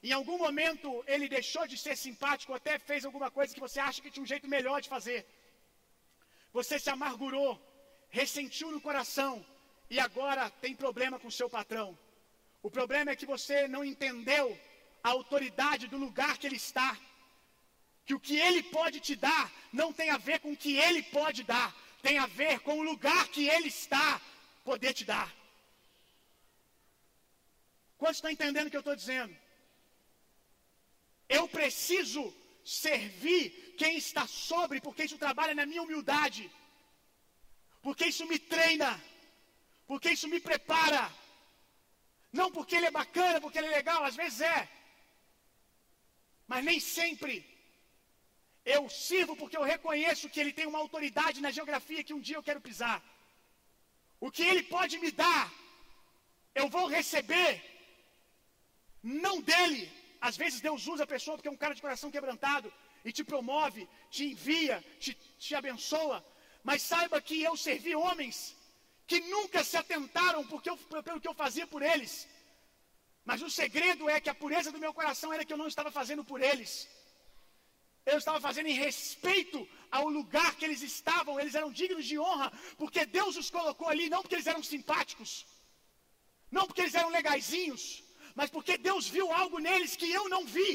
Em algum momento ele deixou de ser simpático, até fez alguma coisa que você acha que tinha um jeito melhor de fazer. Você se amargurou, ressentiu no coração e agora tem problema com seu patrão. O problema é que você não entendeu a autoridade do lugar que ele está. Que o que ele pode te dar não tem a ver com o que ele pode dar, tem a ver com o lugar que ele está poder te dar. Quantos estão entendendo o que eu estou dizendo? Eu preciso servir quem está sobre, porque isso trabalha na minha humildade, porque isso me treina, porque isso me prepara. Não porque ele é bacana, porque ele é legal, às vezes é, mas nem sempre. Eu sirvo porque eu reconheço que ele tem uma autoridade na geografia que um dia eu quero pisar. O que ele pode me dar, eu vou receber, não dele, às vezes Deus usa a pessoa porque é um cara de coração quebrantado e te promove, te envia, te, te abençoa. Mas saiba que eu servi homens que nunca se atentaram porque eu, pelo que eu fazia por eles. Mas o segredo é que a pureza do meu coração era que eu não estava fazendo por eles. Eu estava fazendo em respeito ao lugar que eles estavam, eles eram dignos de honra, porque Deus os colocou ali, não porque eles eram simpáticos, não porque eles eram legaisinhos, mas porque Deus viu algo neles que eu não vi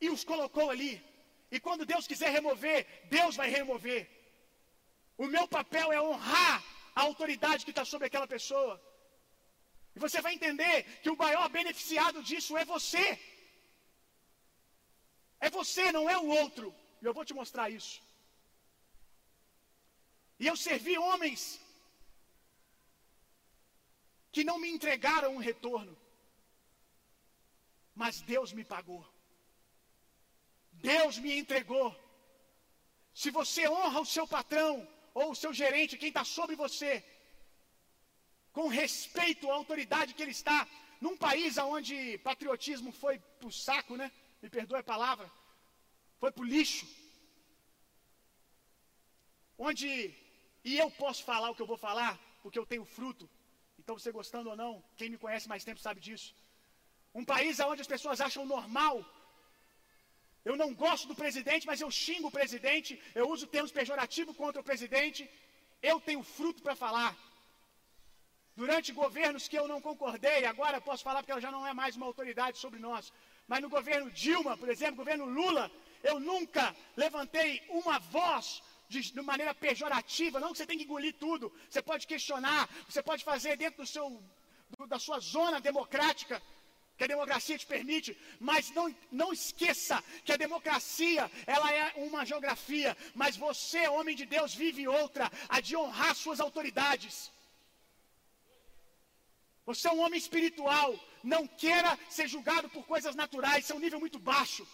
e os colocou ali. E quando Deus quiser remover, Deus vai remover. O meu papel é honrar a autoridade que está sobre aquela pessoa. E você vai entender que o maior beneficiado disso é você. É você, não é o outro. E eu vou te mostrar isso. E eu servi homens que não me entregaram um retorno mas Deus me pagou. Deus me entregou. Se você honra o seu patrão ou o seu gerente, quem está sobre você, com respeito à autoridade que ele está, num país onde patriotismo foi para o saco, né? Me perdoe a palavra, foi para o lixo. Onde, e eu posso falar o que eu vou falar, porque eu tenho fruto. Então, você gostando ou não, quem me conhece mais tempo sabe disso. Um país onde as pessoas acham normal. Eu não gosto do presidente, mas eu xingo o presidente, eu uso termos pejorativos contra o presidente. Eu tenho fruto para falar. Durante governos que eu não concordei, agora posso falar porque ela já não é mais uma autoridade sobre nós. Mas no governo Dilma, por exemplo, governo Lula, eu nunca levantei uma voz de, de, maneira pejorativa. Não que você tem que engolir tudo. Você pode questionar, você pode fazer dentro do seu, do, da sua zona democrática que a democracia te permite, mas não, não esqueça que a democracia, ela é uma geografia, mas você, homem de Deus, vive outra, a de honrar suas autoridades. Você é um homem espiritual, não queira ser julgado por coisas naturais, isso é um nível muito baixo.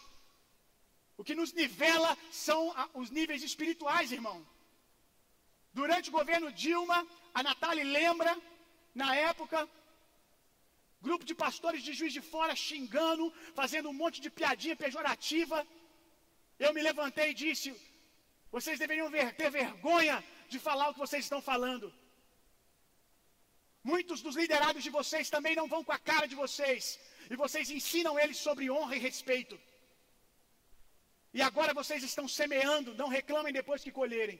O que nos nivela são os níveis espirituais, irmão. Durante o governo Dilma, a Natália lembra, na época, grupo de pastores de juiz de fora xingando, fazendo um monte de piadinha pejorativa. Eu me levantei e disse: vocês deveriam ver, ter vergonha de falar o que vocês estão falando. Muitos dos liderados de vocês também não vão com a cara de vocês, e vocês ensinam eles sobre honra e respeito. E agora vocês estão semeando, não reclamem depois que colherem.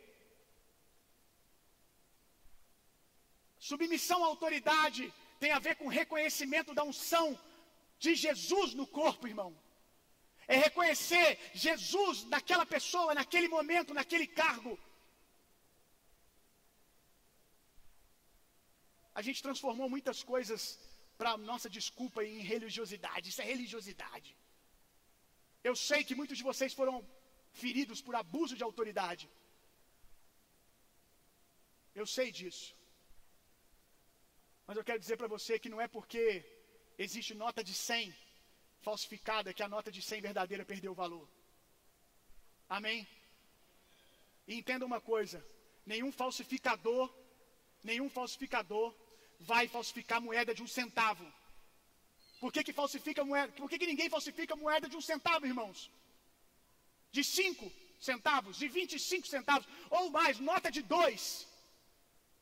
Submissão à autoridade tem a ver com reconhecimento da unção de Jesus no corpo, irmão. É reconhecer Jesus naquela pessoa, naquele momento, naquele cargo. A gente transformou muitas coisas para nossa desculpa em religiosidade. Isso é religiosidade. Eu sei que muitos de vocês foram feridos por abuso de autoridade. Eu sei disso. Mas eu quero dizer para você que não é porque existe nota de 100 falsificada que a nota de 100 verdadeira perdeu o valor. Amém? E entenda uma coisa: nenhum falsificador, nenhum falsificador vai falsificar moeda de um centavo. Por que, que falsifica moeda? Por que, que ninguém falsifica moeda de um centavo, irmãos? De cinco centavos, de 25 centavos, ou mais, nota de dois.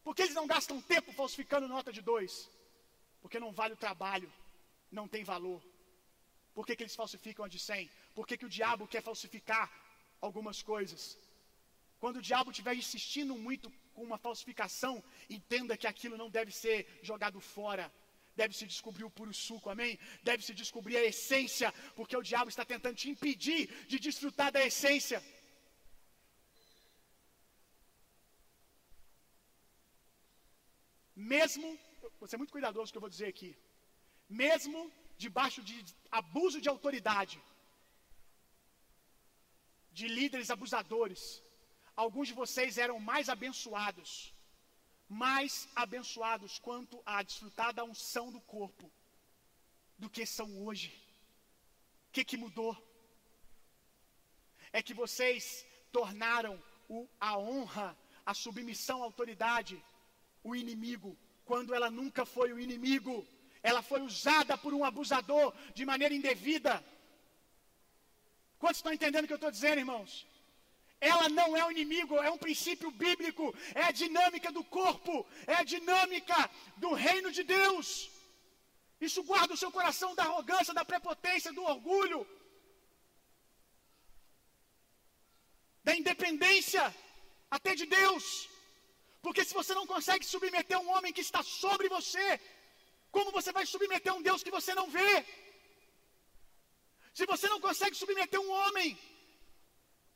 Por que eles não gastam tempo falsificando nota de dois? Porque não vale o trabalho, não tem valor. Por que, que eles falsificam a de 100? Por que, que o diabo quer falsificar algumas coisas? Quando o diabo estiver insistindo muito com uma falsificação, entenda que aquilo não deve ser jogado fora. Deve se descobrir o puro suco, amém? Deve se descobrir a essência, porque o diabo está tentando te impedir de desfrutar da essência. Mesmo, vou ser muito cuidadoso com o que eu vou dizer aqui. Mesmo debaixo de abuso de autoridade, de líderes abusadores, alguns de vocês eram mais abençoados, mais abençoados quanto a desfrutar da unção do corpo do que são hoje. O que, que mudou? É que vocês tornaram o, a honra, a submissão à autoridade, o inimigo, quando ela nunca foi o inimigo. Ela foi usada por um abusador de maneira indevida. Quantos estão entendendo o que eu estou dizendo, irmãos? Ela não é o inimigo, é um princípio bíblico, é a dinâmica do corpo, é a dinâmica do reino de Deus. Isso guarda o seu coração da arrogância, da prepotência, do orgulho, da independência, até de Deus. Porque se você não consegue submeter um homem que está sobre você, como você vai submeter um Deus que você não vê? Se você não consegue submeter um homem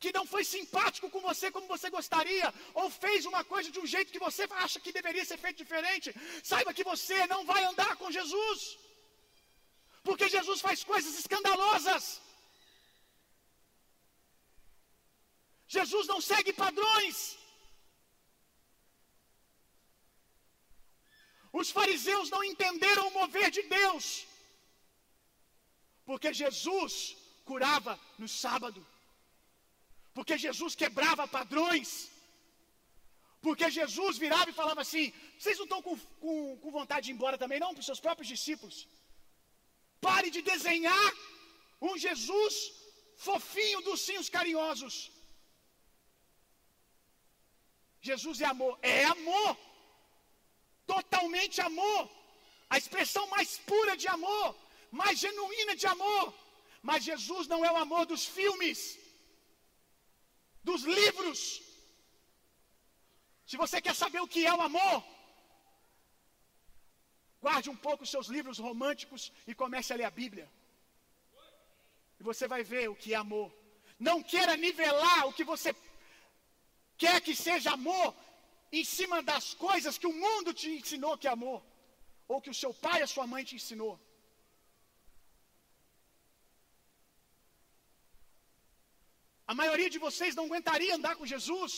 que não foi simpático com você como você gostaria, ou fez uma coisa de um jeito que você acha que deveria ser feito diferente, saiba que você não vai andar com Jesus, porque Jesus faz coisas escandalosas. Jesus não segue padrões. Os fariseus não entenderam o mover de Deus, porque Jesus curava no sábado, porque Jesus quebrava padrões, porque Jesus virava e falava assim: vocês não estão com, com, com vontade de ir embora também, não, para os seus próprios discípulos? Pare de desenhar um Jesus fofinho, docinhos, carinhosos. Jesus é amor, é amor totalmente amor, a expressão mais pura de amor, mais genuína de amor. Mas Jesus não é o amor dos filmes, dos livros. Se você quer saber o que é o amor, guarde um pouco os seus livros românticos e comece a ler a Bíblia. E você vai ver o que é amor. Não queira nivelar o que você quer que seja amor em cima das coisas que o mundo te ensinou que é amor, ou que o seu pai e a sua mãe te ensinou. A maioria de vocês não aguentaria andar com Jesus,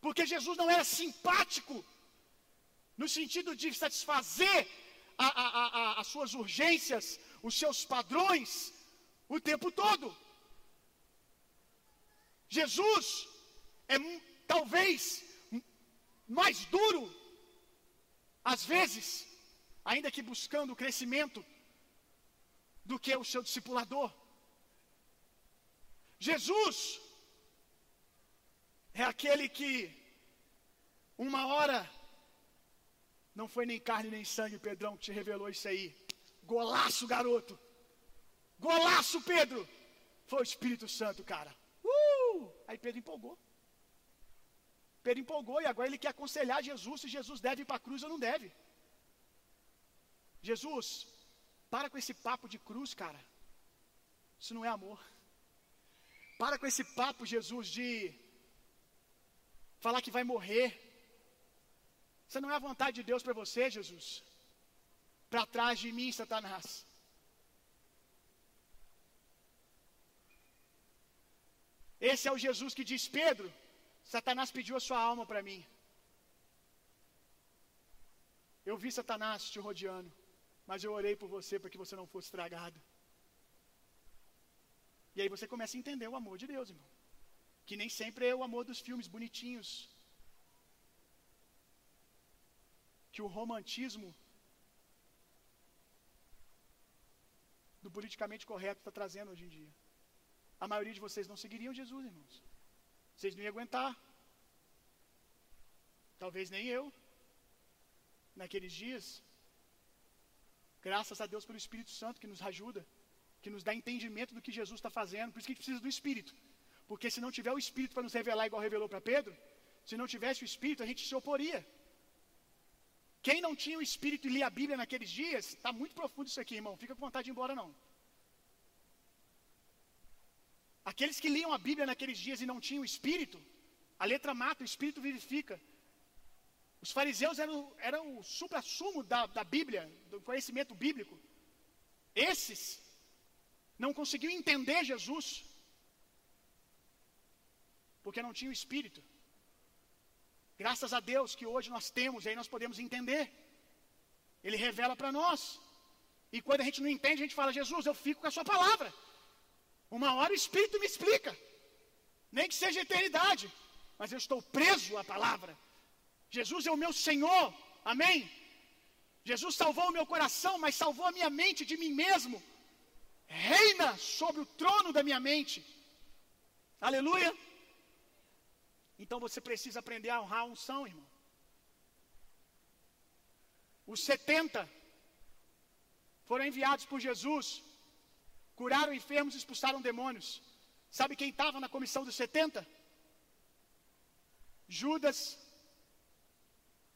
porque Jesus não era simpático, no sentido de satisfazer a, a, a, as suas urgências, os seus padrões, o tempo todo. Jesus é talvez mais duro, às vezes, ainda que buscando o crescimento, do que o seu discipulador. Jesus é aquele que, uma hora, não foi nem carne nem sangue, Pedrão, que te revelou isso aí. Golaço, garoto. Golaço, Pedro. Foi o Espírito Santo, cara. Uh! Aí Pedro empolgou. Pedro empolgou e agora ele quer aconselhar Jesus se Jesus deve ir para a cruz ou não deve. Jesus, para com esse papo de cruz, cara. Isso não é amor. Para com esse papo, Jesus, de falar que vai morrer. Isso não é a vontade de Deus para você, Jesus. Para trás de mim, Satanás. Esse é o Jesus que diz: Pedro, Satanás pediu a sua alma para mim. Eu vi Satanás te rodeando, mas eu orei por você para que você não fosse estragado. E aí você começa a entender o amor de Deus, irmão. Que nem sempre é o amor dos filmes bonitinhos. Que o romantismo do politicamente correto está trazendo hoje em dia. A maioria de vocês não seguiriam Jesus, irmãos. Vocês não iam aguentar. Talvez nem eu. Naqueles dias. Graças a Deus pelo Espírito Santo que nos ajuda, que nos dá entendimento do que Jesus está fazendo. Por isso que a gente precisa do Espírito. Porque se não tiver o Espírito para nos revelar igual revelou para Pedro, se não tivesse o Espírito, a gente se oporia. Quem não tinha o Espírito e lia a Bíblia naqueles dias, está muito profundo isso aqui, irmão. Fica com vontade de ir embora, não. Aqueles que liam a Bíblia naqueles dias e não tinham o Espírito, a letra mata, o Espírito vivifica. Os fariseus eram, eram o supra-sumo da, da Bíblia, do conhecimento bíblico. Esses não conseguiam entender Jesus, porque não tinham o Espírito. Graças a Deus que hoje nós temos, e aí nós podemos entender. Ele revela para nós. E quando a gente não entende, a gente fala: Jesus, eu fico com a Sua palavra. Uma hora o Espírito me explica, nem que seja eternidade, mas eu estou preso à palavra. Jesus é o meu Senhor, amém? Jesus salvou o meu coração, mas salvou a minha mente de mim mesmo. Reina sobre o trono da minha mente. Aleluia. Então você precisa aprender a honrar a unção, irmão. Os 70 foram enviados por Jesus, curaram enfermos e expulsaram demônios. Sabe quem estava na comissão dos 70? Judas,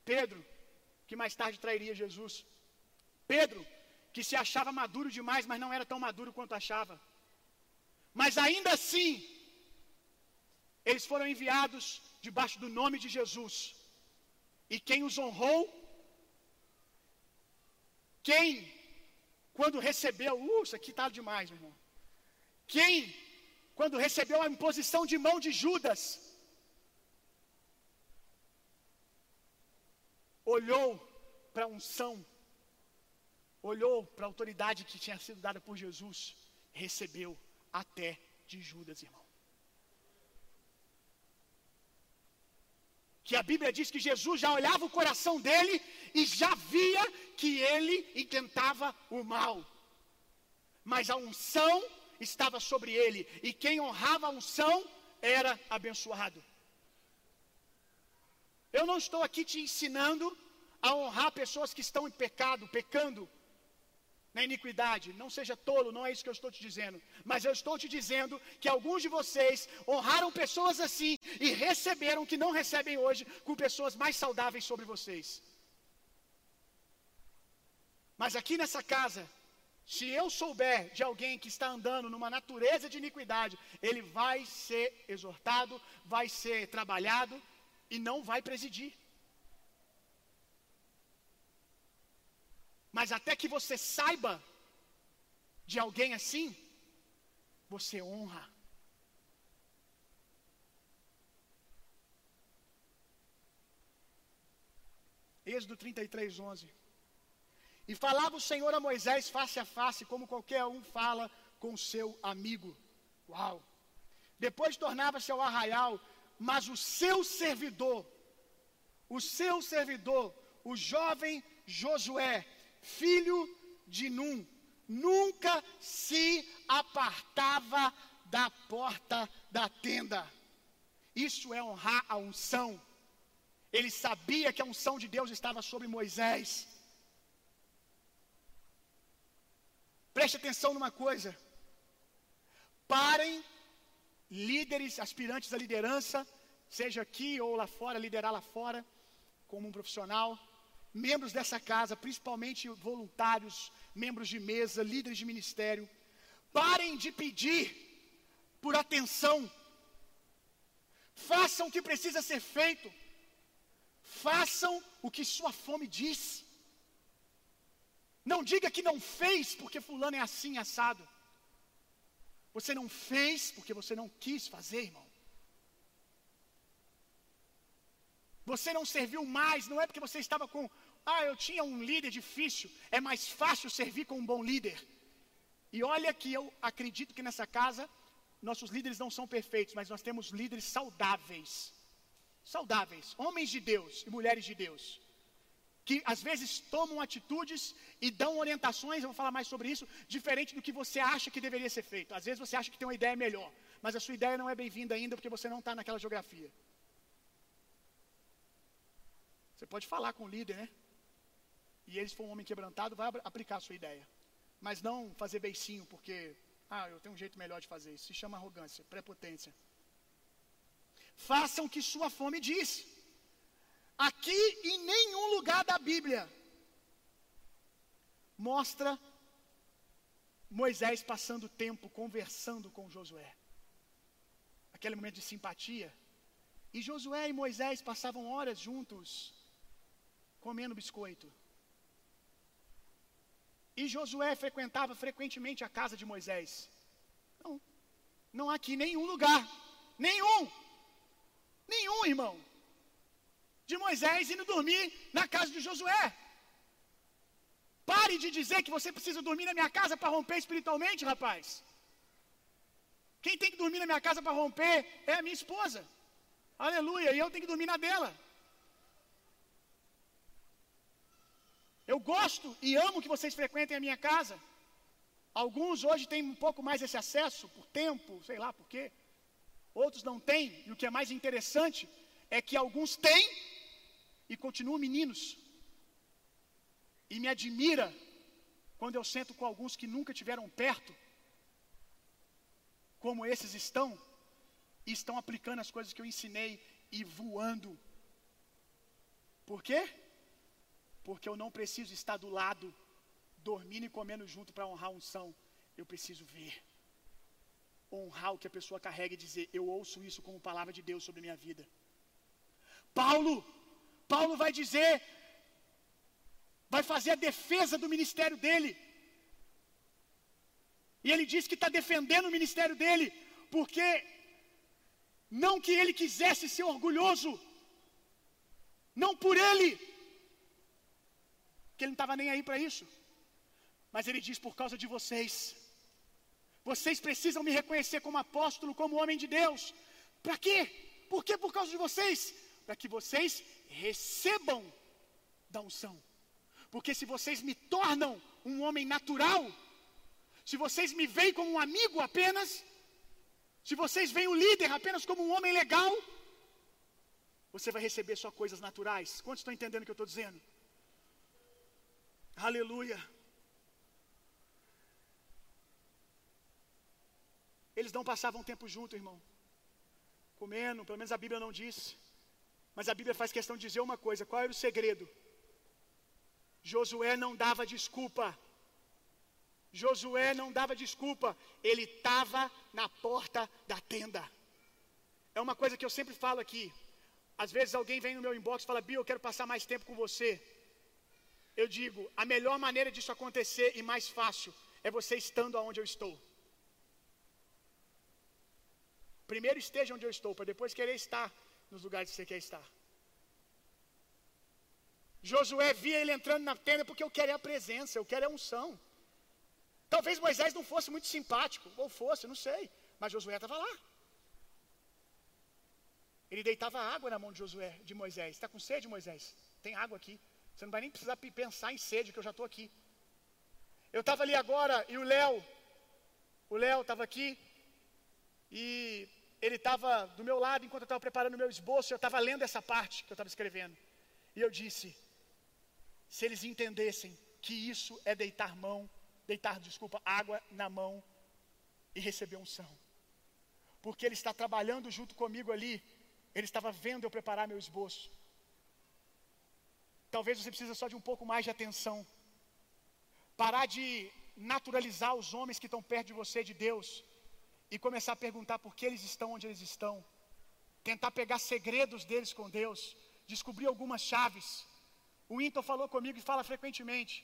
Pedro, que mais tarde trairia Jesus. Pedro, que se achava maduro demais, mas não era tão maduro quanto achava. Mas ainda assim, eles foram enviados debaixo do nome de Jesus. E quem os honrou, quem, quando recebeu, uh, isso aqui está demais, meu irmão. Quem, quando recebeu a imposição de mão de Judas, olhou para a unção, olhou para a autoridade que tinha sido dada por Jesus, recebeu até de Judas, irmão. Que a Bíblia diz que Jesus já olhava o coração dele e já via que ele intentava o mal. Mas a unção estava sobre ele, e quem honrava a unção era abençoado. Eu não estou aqui te ensinando a honrar pessoas que estão em pecado, pecando, na iniquidade. Não seja tolo, não é isso que eu estou te dizendo. Mas eu estou te dizendo que alguns de vocês honraram pessoas assim e receberam que não recebem hoje com pessoas mais saudáveis sobre vocês. Mas aqui nessa casa, se eu souber de alguém que está andando numa natureza de iniquidade, ele vai ser exortado, vai ser trabalhado e não vai presidir. Mas até que você saiba de alguém assim, você honra. Êxodo 33, 11. E falava o Senhor a Moisés face a face, como qualquer um fala com seu amigo. Uau! Depois tornava-se ao arraial, mas o seu servidor, o seu servidor, o jovem Josué, filho de Num, nunca se apartava da porta da tenda. Isso é honrar a unção. Ele sabia que a unção de Deus estava sobre Moisés. Preste atenção numa coisa. Parem, líderes, aspirantes à liderança, seja aqui ou lá fora, liderar lá fora, como um profissional membros dessa casa, principalmente voluntários, membros de mesa, líderes de ministério, parem de pedir por atenção. Façam o que precisa ser feito. Façam o que sua fome diz. Não diga que não fez porque fulano é assim assado. Você não fez porque você não quis fazer, irmão. Você não serviu mais, não é porque você estava com, ah, eu tinha um líder difícil. É mais fácil servir com um bom líder. E olha que eu acredito que nessa casa, nossos líderes não são perfeitos, mas nós temos líderes saudáveis. Saudáveis, homens de Deus e mulheres de Deus. que às vezes tomam atitudes e dão orientações, eu vou falar mais sobre isso, diferente do que você acha que deveria ser feito. Às vezes você acha que tem uma ideia melhor, mas a sua ideia não é bem-vinda ainda porque você não está naquela geografia. Você pode falar com o líder, né? E ele, se for um homem quebrantado, vai aplicar a sua ideia. Mas não fazer beicinho, porque, ah, eu tenho um jeito melhor de fazer isso. Se chama arrogância, prepotência. Façam o que sua fome diz. Aqui em nenhum lugar da Bíblia mostra Moisés passando tempo conversando com Josué. Aquele momento de simpatia. E Josué e Moisés passavam horas juntos, comendo biscoito. E Josué frequentava frequentemente a casa de Moisés. Não, não há aqui nenhum lugar, nenhum, nenhum irmão, de Moisés indo dormir na casa de Josué. Pare de dizer que você precisa dormir na minha casa para romper espiritualmente, rapaz. Quem tem que dormir na minha casa para romper é a minha esposa. Aleluia, e eu tenho que dormir na dela. Eu gosto e amo que vocês frequentem a minha casa. Alguns hoje têm um pouco mais esse acesso, por tempo, sei lá por quê. Outros não têm, e o que é mais interessante é que alguns têm e continuam meninos. E me admira quando eu sento com alguns que nunca tiveram perto, como esses estão, e estão aplicando as coisas que eu ensinei e voando. Por quê? Porque eu não preciso estar do lado, dormindo e comendo junto para honrar a unção. Eu preciso ver. Honrar o que a pessoa carrega e dizer: Eu ouço isso como palavra de Deus sobre a minha vida. Paulo, Paulo vai dizer, vai fazer a defesa do ministério dele. E ele diz que está defendendo o ministério dele, porque não que ele quisesse ser orgulhoso, não por ele, ele não estava nem aí para isso, mas ele diz por causa de vocês. Vocês precisam me reconhecer como apóstolo, como homem de Deus. Para quê? Por que por causa de vocês? Para que vocês recebam da unção. Porque se vocês me tornam um homem natural, se vocês me veem como um amigo apenas, se vocês veem o líder apenas como um homem legal, você vai receber só coisas naturais. Quantos estão entendendo o que eu estou dizendo? Aleluia. Eles não passavam tempo junto, irmão. Comendo, pelo menos a Bíblia não disse. Mas a Bíblia faz questão de dizer uma coisa: qual era o segredo? Josué não dava desculpa. Josué não dava desculpa, ele estava na porta da tenda. É uma coisa que eu sempre falo aqui. Às vezes alguém vem no meu inbox e fala: Bio, eu quero passar mais tempo com você. Eu digo: a melhor maneira disso acontecer e mais fácil é você estando aonde eu estou. Primeiro esteja onde eu estou, para depois querer estar nos lugares que você quer estar. Josué via ele entrando na tenda porque eu quero a presença, eu quero a unção. Talvez Moisés não fosse muito simpático, ou fosse, não sei, mas Josué estava lá. Ele deitava água na mão de Josué, de Moisés. Está com sede, Moisés? Tem água aqui. Você não vai nem precisar pensar em sede, que eu já estou aqui. Eu estava ali agora e o Léo, o Léo estava aqui e ele estava do meu lado enquanto eu estava preparando o meu esboço, eu estava lendo essa parte que eu estava escrevendo. E eu disse: se eles entendessem que isso é deitar mão, deitar, desculpa, água na mão e receber unção. Porque ele está trabalhando junto comigo ali, ele estava vendo eu preparar meu esboço. Talvez você precise só de um pouco mais de atenção. Parar de naturalizar os homens que estão perto de você de Deus e começar a perguntar por que eles estão onde eles estão. Tentar pegar segredos deles com Deus, descobrir algumas chaves. O Inton falou comigo e fala frequentemente.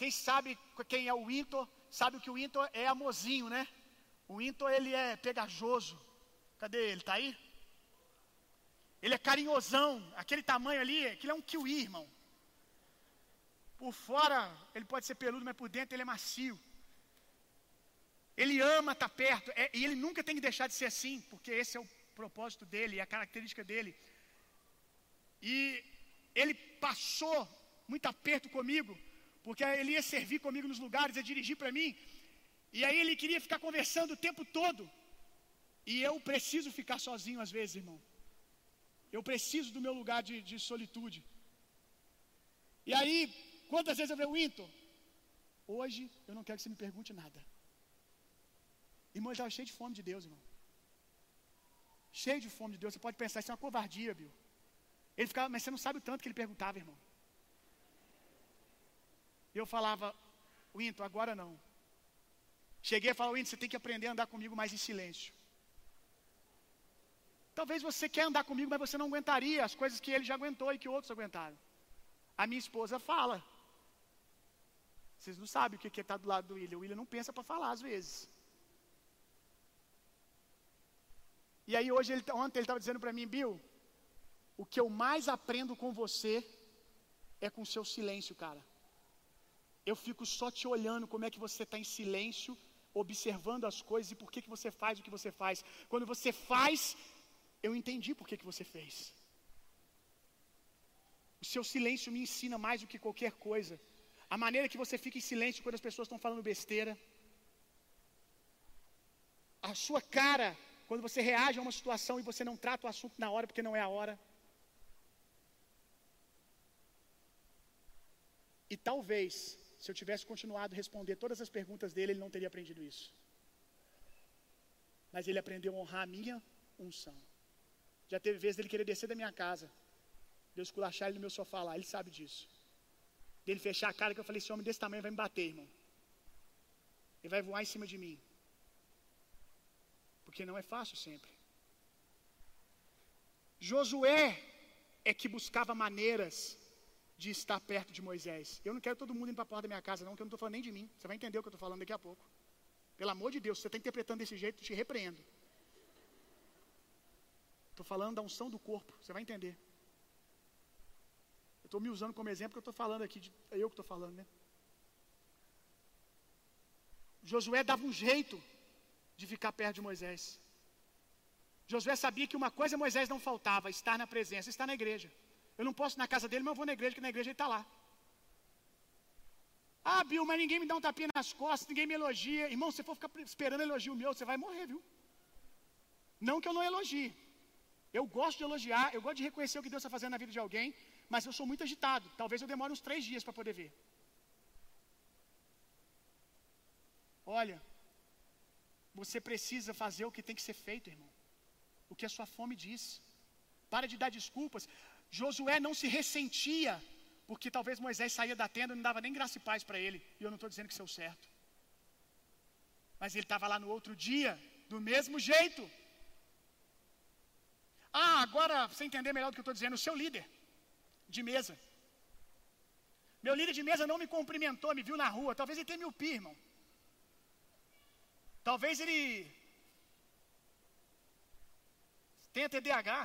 Quem sabe quem é o Inton, sabe que o Inton é amozinho, né? O Inton ele é pegajoso. Cadê ele? Tá aí? Ele é carinhosão, aquele tamanho ali, aquilo é um kiwi, irmão. Por fora ele pode ser peludo, mas por dentro ele é macio. Ele ama estar tá perto, é, e ele nunca tem que deixar de ser assim, porque esse é o propósito dele, é a característica dele. E ele passou muito aperto comigo, porque ele ia servir comigo nos lugares, ia dirigir para mim. E aí ele queria ficar conversando o tempo todo. E eu preciso ficar sozinho às vezes, irmão. Eu preciso do meu lugar de, de solitude. E aí, quantas vezes eu o Winton? Hoje eu não quero que você me pergunte nada. Irmão, ele estava cheio de fome de Deus, irmão. Cheio de fome de Deus. Você pode pensar, isso é uma covardia, Bill. Ele ficava, mas você não sabe o tanto que ele perguntava, irmão. E eu falava, Winton, agora não. Cheguei a falar, Winton, você tem que aprender a andar comigo mais em silêncio. Talvez você quer andar comigo, mas você não aguentaria as coisas que ele já aguentou e que outros aguentaram. A minha esposa fala. Vocês não sabem o que é estar do lado do William. O William não pensa para falar às vezes. E aí hoje, ele, ontem ele estava dizendo para mim, Bill, o que eu mais aprendo com você é com o seu silêncio, cara. Eu fico só te olhando como é que você está em silêncio, observando as coisas e por que, que você faz o que você faz. Quando você faz, eu entendi por que, que você fez. O seu silêncio me ensina mais do que qualquer coisa. A maneira que você fica em silêncio quando as pessoas estão falando besteira. A sua cara quando você reage a uma situação e você não trata o assunto na hora porque não é a hora. E talvez, se eu tivesse continuado a responder todas as perguntas dele, ele não teria aprendido isso. Mas ele aprendeu a honrar a minha unção. Já teve vezes dele querer descer da minha casa. Deus culachar ele no meu sofá lá, ele sabe disso. Dele fechar a cara que eu falei, esse homem desse tamanho vai me bater, irmão. Ele vai voar em cima de mim. Porque não é fácil sempre. Josué é que buscava maneiras de estar perto de Moisés. Eu não quero todo mundo indo para a porta da minha casa, não, que eu não estou falando nem de mim. Você vai entender o que eu estou falando daqui a pouco. Pelo amor de Deus, se você está interpretando desse jeito, eu te repreendo. Estou falando da unção do corpo, você vai entender. Eu estou me usando como exemplo que eu estou falando aqui, de, é eu que estou falando, né? Josué dava um jeito de ficar perto de Moisés. Josué sabia que uma coisa Moisés não faltava, estar na presença, estar na igreja. Eu não posso ir na casa dele, mas eu vou na igreja, porque na igreja ele está lá. Ah, Bill, mas ninguém me dá um tapinha nas costas, ninguém me elogia. Irmão, se for ficar esperando elogio meu, você vai morrer, viu? Não que eu não elogie. Eu gosto de elogiar, eu gosto de reconhecer o que Deus está fazendo na vida de alguém, mas eu sou muito agitado. Talvez eu demore uns três dias para poder ver. Olha, você precisa fazer o que tem que ser feito, irmão. O que a sua fome diz. Para de dar desculpas. Josué não se ressentia, porque talvez Moisés saía da tenda e não dava nem graça e paz para ele. E eu não estou dizendo que isso é o certo. Mas ele estava lá no outro dia, do mesmo jeito. Ah, agora, você entender melhor do que eu estou dizendo, o seu líder de mesa. Meu líder de mesa não me cumprimentou, me viu na rua. Talvez ele tenha miopia, irmão. Talvez ele tenha TDAH.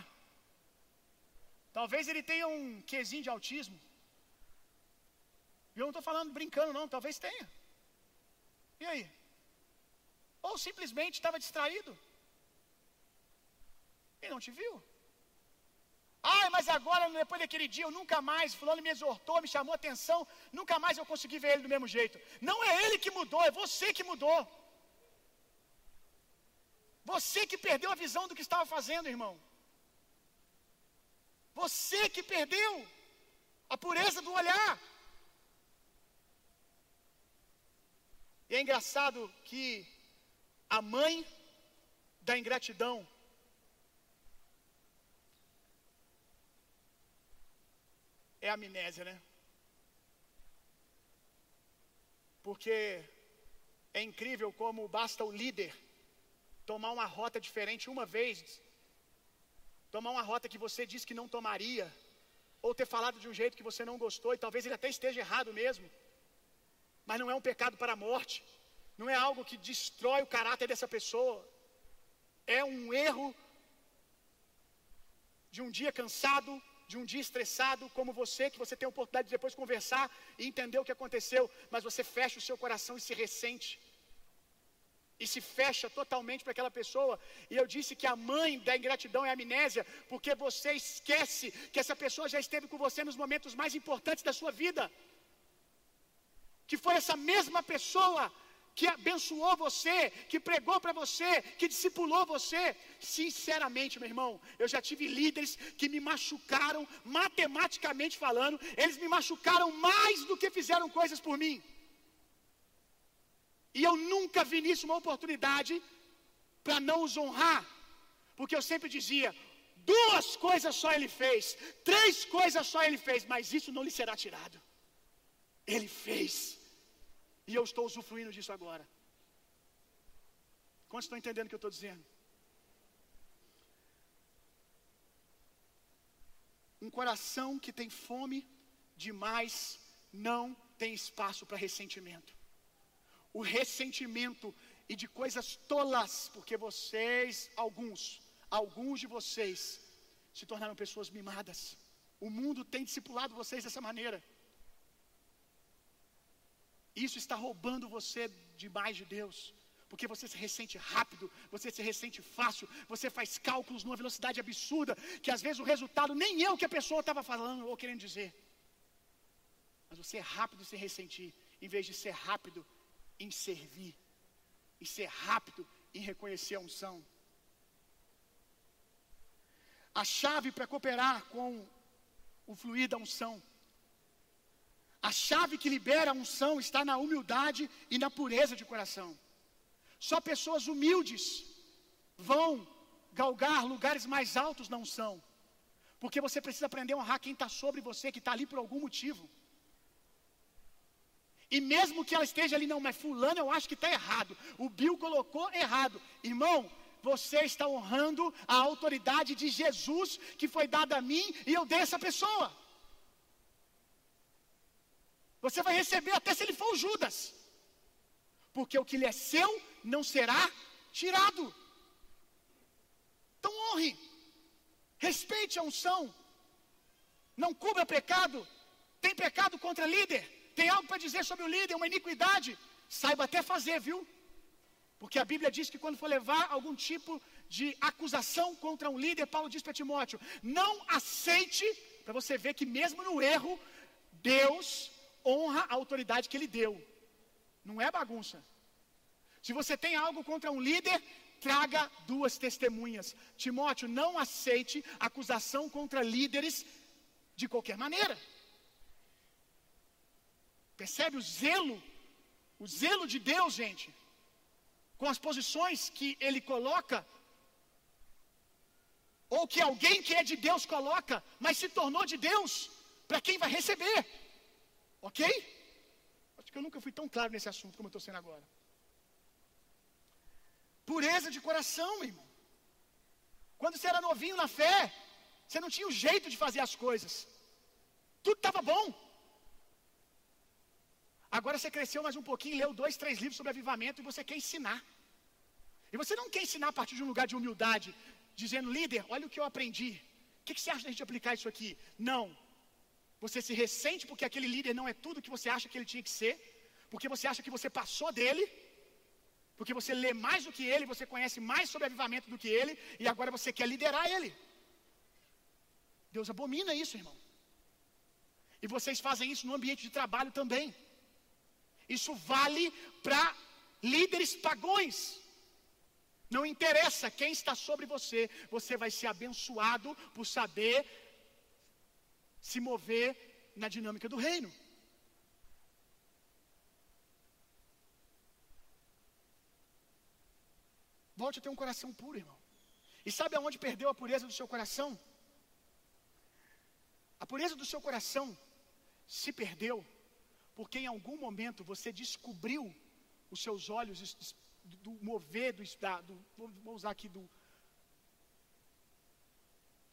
Talvez ele tenha um quesinho de autismo. E eu não estou falando brincando, não, talvez tenha. E aí? Ou simplesmente estava distraído. E não te viu. Ai, mas agora, depois daquele dia, eu nunca mais, fulano me exortou, me chamou atenção, nunca mais eu consegui ver ele do mesmo jeito. Não é ele que mudou, é você que mudou. Você que perdeu a visão do que estava fazendo, irmão. Você que perdeu a pureza do olhar. E é engraçado que a mãe da ingratidão é amnésia, né? Porque é incrível como basta o líder tomar uma rota diferente uma vez, tomar uma rota que você disse que não tomaria, ou ter falado de um jeito que você não gostou, e talvez ele até esteja errado mesmo, mas não é um pecado para a morte, não é algo que destrói o caráter dessa pessoa, é um erro de um dia cansado, de um dia estressado, como você, que você tem a oportunidade de depois conversar e entender o que aconteceu, mas você fecha o seu coração e se ressente. e se fecha totalmente para aquela pessoa. E eu disse que a mãe da ingratidão é a amnésia, porque você esquece que essa pessoa já esteve com você nos momentos mais importantes da sua vida. Que foi essa mesma pessoa que abençoou você, que pregou para você, que discipulou você. Sinceramente, meu irmão, eu já tive líderes que me machucaram, matematicamente falando, eles me machucaram mais do que fizeram coisas por mim. E eu nunca vi nisso uma oportunidade para não os honrar, porque eu sempre dizia: duas coisas só ele fez, três coisas só ele fez, mas isso não lhe será tirado. Ele fez, e eu estou usufruindo disso agora. Quantos estão entendendo o que eu estou dizendo? Um coração que tem fome demais não tem espaço para ressentimento o ressentimento e de coisas tolas, porque vocês, alguns, alguns de vocês, se tornaram pessoas mimadas. O mundo tem discipulado vocês dessa maneira. Isso está roubando você demais de Deus. Porque você se ressente rápido, você se ressente fácil, você faz cálculos numa velocidade absurda, que às vezes o resultado nem é o que a pessoa estava falando ou querendo dizer. Mas você é rápido em se ressentir, em vez de ser rápido em servir, em ser rápido em reconhecer a unção. A chave para cooperar com o fluir da unção, a chave que libera a unção está na humildade e na pureza de coração. Só pessoas humildes vão galgar lugares mais altos na unção, porque você precisa aprender a honrar quem está sobre você, que está ali por algum motivo. E mesmo que ela esteja ali, não, mas fulano eu acho que está errado. O Bill colocou errado. Irmão, você está honrando a autoridade de Jesus que foi dada a mim e eu dei essa pessoa. Você vai receber até se ele for o Judas. Porque o que lhe é seu não será tirado. Então honre. Respeite a unção. Não cubra pecado. Tem pecado contra líder tem algo para dizer sobre o líder, uma iniquidade, saiba até fazer, viu? Porque a Bíblia diz que quando for levar algum tipo de acusação contra um líder, Paulo diz para Timóteo: não aceite, para você ver que mesmo no erro, Deus honra a autoridade que ele deu. Não é bagunça. Se você tem algo contra um líder, traga duas testemunhas. Timóteo, não aceite acusação contra líderes de qualquer maneira. Percebe o zelo? O zelo de Deus, gente, com as posições que Ele coloca, ou que alguém que é de Deus coloca, mas se tornou de Deus, para quem vai receber, ok? Acho que eu nunca fui tão claro nesse assunto como eu estou sendo agora. Pureza de coração, irmão. Quando você era novinho na fé, você não tinha o jeito de fazer as coisas, tudo estava bom. Agora você cresceu mais um pouquinho, leu dois, três livros sobre avivamento e você quer ensinar. E você não quer ensinar a partir de um lugar de humildade, dizendo, líder, olha o que eu aprendi. O que, que você acha da gente aplicar isso aqui? Não. Você se ressente porque aquele líder não é tudo que você acha que ele tinha que ser, porque você acha que você passou dele, porque você lê mais do que ele, você conhece mais sobre avivamento do que ele, e agora você quer liderar ele. Deus abomina isso, irmão. E vocês fazem isso no ambiente de trabalho também. Isso vale para líderes pagões. Não interessa quem está sobre você, você vai ser abençoado por saber se mover na dinâmica do reino. Volte a ter um coração puro, irmão. E sabe aonde perdeu a pureza do seu coração? A pureza do seu coração se perdeu porque em algum momento você descobriu os seus olhos do mover, do, do vou usar aqui do,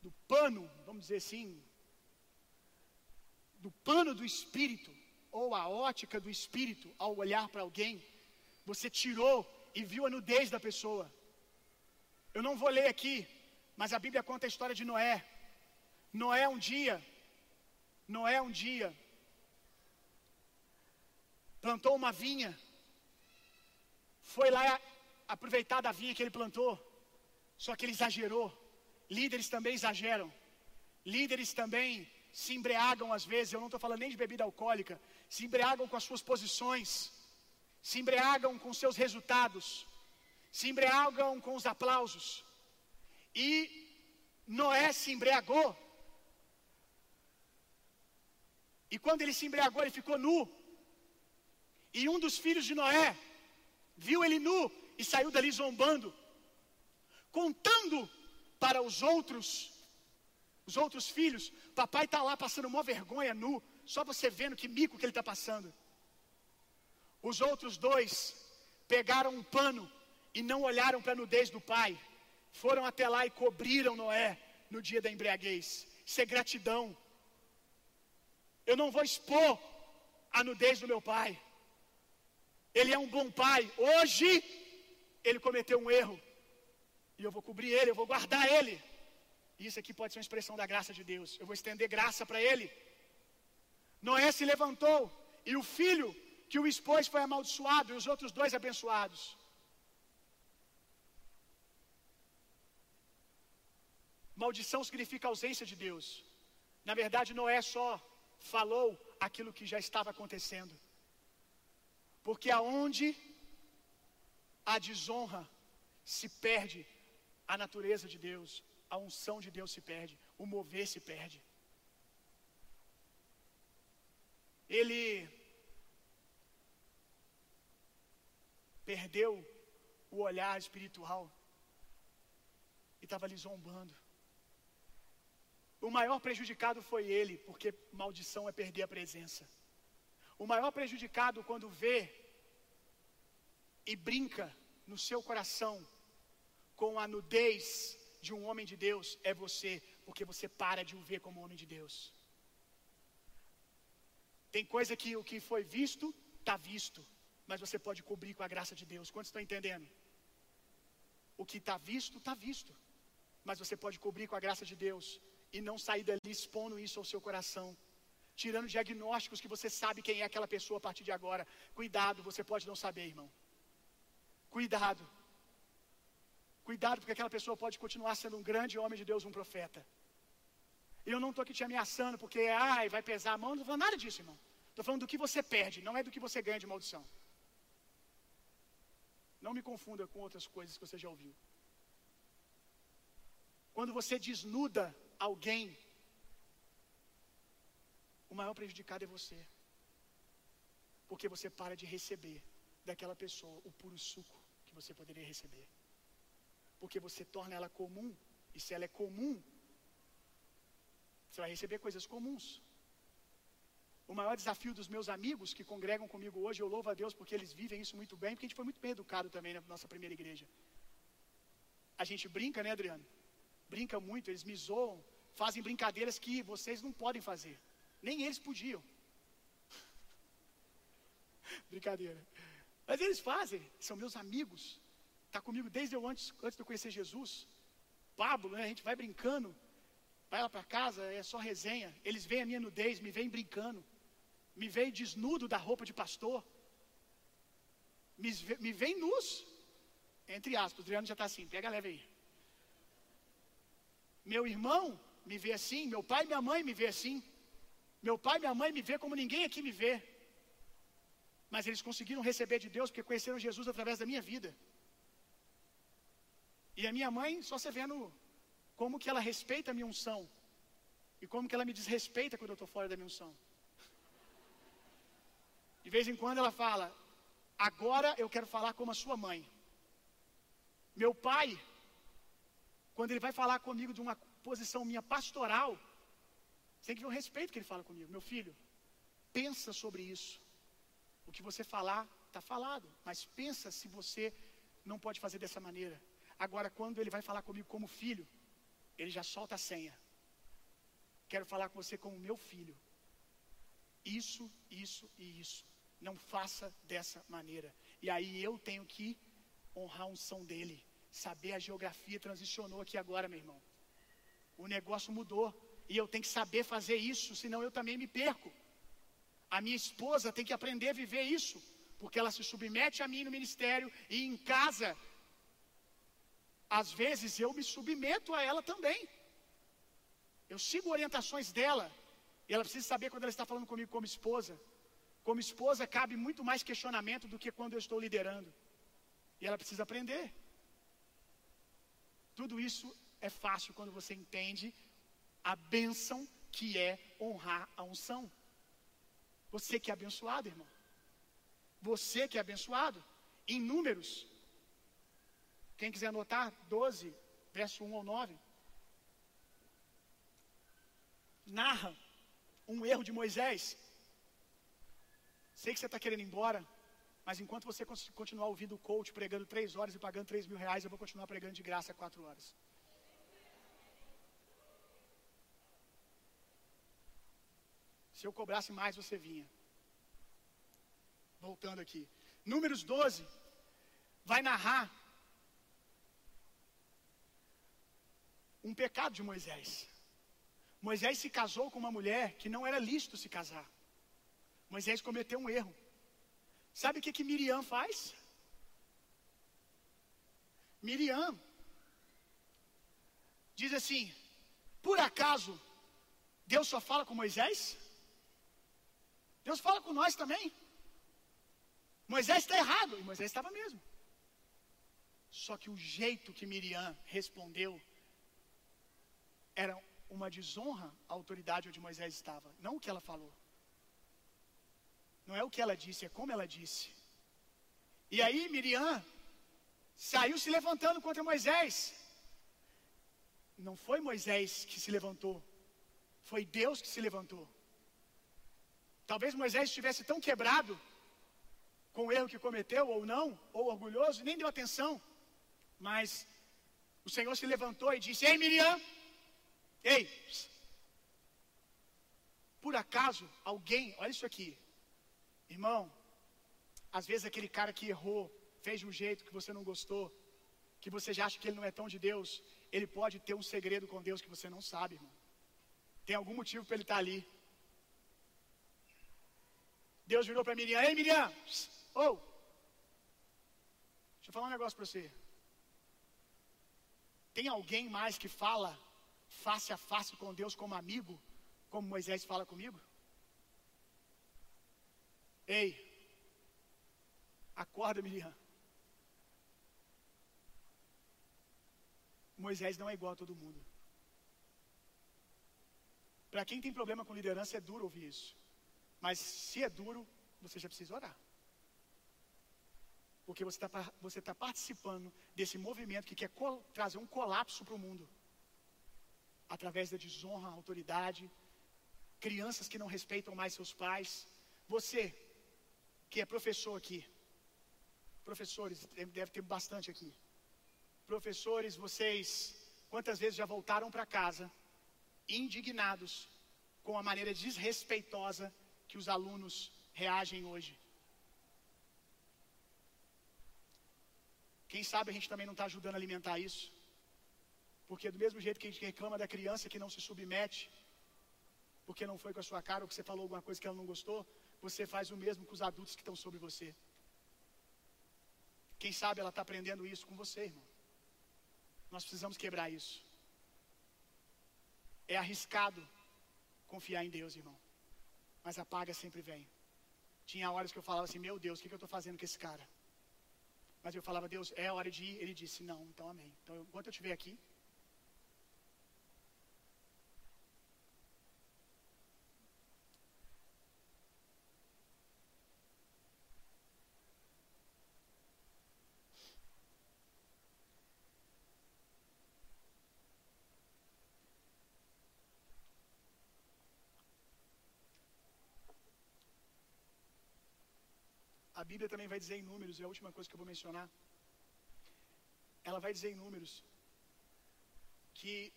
do pano, vamos dizer assim, do pano do espírito, ou a ótica do espírito ao olhar para alguém, você tirou e viu a nudez da pessoa. Eu não vou ler aqui, mas a Bíblia conta a história de Noé. Noé um dia, Noé um dia, plantou uma vinha, foi lá aproveitar da vinha que ele plantou. Só que ele exagerou. Líderes também exageram. Líderes também se embriagam às vezes. Eu não estou falando nem de bebida alcoólica. Se embriagam com as suas posições. Se embriagam com seus resultados. Se embriagam com os aplausos. E Noé se embriagou. E quando ele se embriagou, ele ficou nu. E um dos filhos de Noé viu ele nu e saiu dali zombando, contando para os outros, os outros filhos, papai está lá passando uma vergonha nu, só você vendo que mico que ele está passando. Os outros dois pegaram um pano e não olharam para a nudez do pai, foram até lá e cobriram Noé no dia da embriaguez. Isso é gratidão. Eu não vou expor a nudez do meu pai. Ele é um bom pai. Hoje ele cometeu um erro. E eu vou cobrir ele, eu vou guardar ele. Isso aqui pode ser uma expressão da graça de Deus. Eu vou estender graça para ele. Noé se levantou e o filho que o expôs foi amaldiçoado e os outros dois abençoados. Maldição significa ausência de Deus. Na verdade, Noé só falou aquilo que já estava acontecendo. Porque aonde a desonra se perde, a natureza de Deus, a unção de Deus se perde, o mover se perde. Ele perdeu o olhar espiritual e estava ali zombando. O maior prejudicado foi ele, porque maldição é perder a presença. O maior prejudicado quando vê e brinca no seu coração com a nudez de um homem de Deus é você, porque você para de o ver como homem de Deus. Tem coisa que o que foi visto, está visto, mas você pode cobrir com a graça de Deus. Quantos estão entendendo? O que está visto, está visto, mas você pode cobrir com a graça de Deus e não sair dali expondo isso ao seu coração, tirando diagnósticos que você sabe quem é aquela pessoa a partir de agora. Cuidado, você pode não saber, irmão. Cuidado. Cuidado, porque aquela pessoa pode continuar sendo um grande homem de Deus, um profeta. E eu não estou aqui te ameaçando, porque ai, vai pesar a mão, não estou falando nada disso, irmão. Estou falando do que você perde, não é do que você ganha de maldição. Não me confunda com outras coisas que você já ouviu. Quando você desnuda alguém, o maior prejudicado é você. Porque você para de receber daquela pessoa o puro suco que você poderia receber. Porque você torna ela comum, e se ela é comum, você vai receber coisas comuns. O maior desafio dos meus amigos que congregam comigo hoje, eu louvo a Deus porque eles vivem isso muito bem, porque a gente foi muito bem educado também na nossa primeira igreja. A gente brinca, né, Adriano? brinca muito, eles me zoam, fazem brincadeiras que vocês não podem fazer. Nem eles podiam. Brincadeira. Mas eles fazem, são meus amigos. Está comigo desde eu antes, antes de eu conhecer Jesus. Pablo, né? A gente vai brincando, vai lá para casa, é só resenha. Eles veem a minha nudez, me veem brincando. Me veem desnudo da roupa de pastor. Me, me veem nus. Entre aspas, o Adriano já está assim, pega leve aí. Meu irmão me vê assim, meu pai e minha mãe me vê assim. Meu pai e minha mãe me vê como ninguém aqui me vê. Mas eles conseguiram receber de Deus porque conheceram Jesus através da minha vida. E a minha mãe só se vendo como que ela respeita a minha unção. E como que ela me desrespeita quando eu estou fora da minha unção. De vez em quando ela fala, agora eu quero falar como a sua mãe. Meu pai quando ele vai falar comigo de uma posição minha pastoral, você tem que ver o respeito que ele fala comigo. Meu filho, pensa sobre isso. O que você falar, está falado. Mas pensa se você não pode fazer dessa maneira. Agora, quando ele vai falar comigo como filho, ele já solta a senha. Quero falar com você como meu filho. Isso, isso e isso. Não faça dessa maneira. E aí eu tenho que honrar a unção dele. Saber a geografia transicionou aqui agora, meu irmão. O negócio mudou. E eu tenho que saber fazer isso, senão eu também me perco. A minha esposa tem que aprender a viver isso, porque ela se submete a mim no ministério e em casa às vezes eu me submeto a ela também. Eu sigo orientações dela. E ela precisa saber quando ela está falando comigo como esposa. Como esposa, cabe muito mais questionamento do que quando eu estou liderando. E ela precisa aprender. Tudo isso é fácil quando você entende a bênção que é honrar a unção. Você que é abençoado, irmão. Você que é abençoado. Em números. Quem quiser anotar, 12, verso 1 ao 9. Narra um erro de Moisés. Sei que você está querendo ir embora, mas enquanto você continuar ouvindo o coach pregando três horas e pagando três mil reais, eu vou continuar pregando de graça quatro horas. Se eu cobrasse mais, você vinha. Voltando aqui. Números 12 vai narrar um pecado de Moisés. Moisés se casou com uma mulher que não era lícito se casar. Moisés cometeu um erro. Sabe o que, que Miriam faz? Miriam diz assim: por acaso Deus só fala com Moisés? Deus fala com nós também. Moisés está errado, e Moisés estava mesmo. Só que o jeito que Miriam respondeu era uma desonra à autoridade onde Moisés estava, não o que ela falou. Não é o que ela disse, é como ela disse. E aí Miriam saiu se levantando contra Moisés. Não foi Moisés que se levantou, foi Deus que se levantou. Talvez Moisés estivesse tão quebrado com o erro que cometeu, ou não, ou orgulhoso, nem deu atenção. Mas o Senhor se levantou e disse: Ei, Miriam, ei, por acaso alguém, olha isso aqui, Irmão, às vezes aquele cara que errou, fez de um jeito que você não gostou, que você já acha que ele não é tão de Deus, ele pode ter um segredo com Deus que você não sabe, irmão. Tem algum motivo para ele estar tá ali. Deus virou para Miriam: Ei, Miriam, ou, oh, deixa eu falar um negócio para você. Tem alguém mais que fala face a face com Deus como amigo, como Moisés fala comigo? Ei, acorda, Miriam. Moisés não é igual a todo mundo. Para quem tem problema com liderança, é duro ouvir isso. Mas se é duro, você já precisa orar. Porque você está você tá participando desse movimento que quer trazer um colapso para o mundo. Através da desonra à autoridade, crianças que não respeitam mais seus pais. Você que é professor aqui. Professores, deve ter bastante aqui. Professores, vocês quantas vezes já voltaram para casa indignados com a maneira desrespeitosa que os alunos reagem hoje? Quem sabe a gente também não está ajudando a alimentar isso? Porque do mesmo jeito que a gente reclama da criança que não se submete, porque não foi com a sua cara ou que você falou alguma coisa que ela não gostou, você faz o mesmo com os adultos que estão sobre você. Quem sabe ela está aprendendo isso com você, irmão. Nós precisamos quebrar isso. É arriscado confiar em Deus, irmão. Mas a paga sempre vem. Tinha horas que eu falava assim: Meu Deus, o que, que eu estou fazendo com esse cara? Mas eu falava: Deus, é hora de ir. Ele disse: Não, então amém. Então, enquanto eu estiver aqui, A Bíblia também vai dizer em números, é a última coisa que eu vou mencionar. Ela vai dizer em números que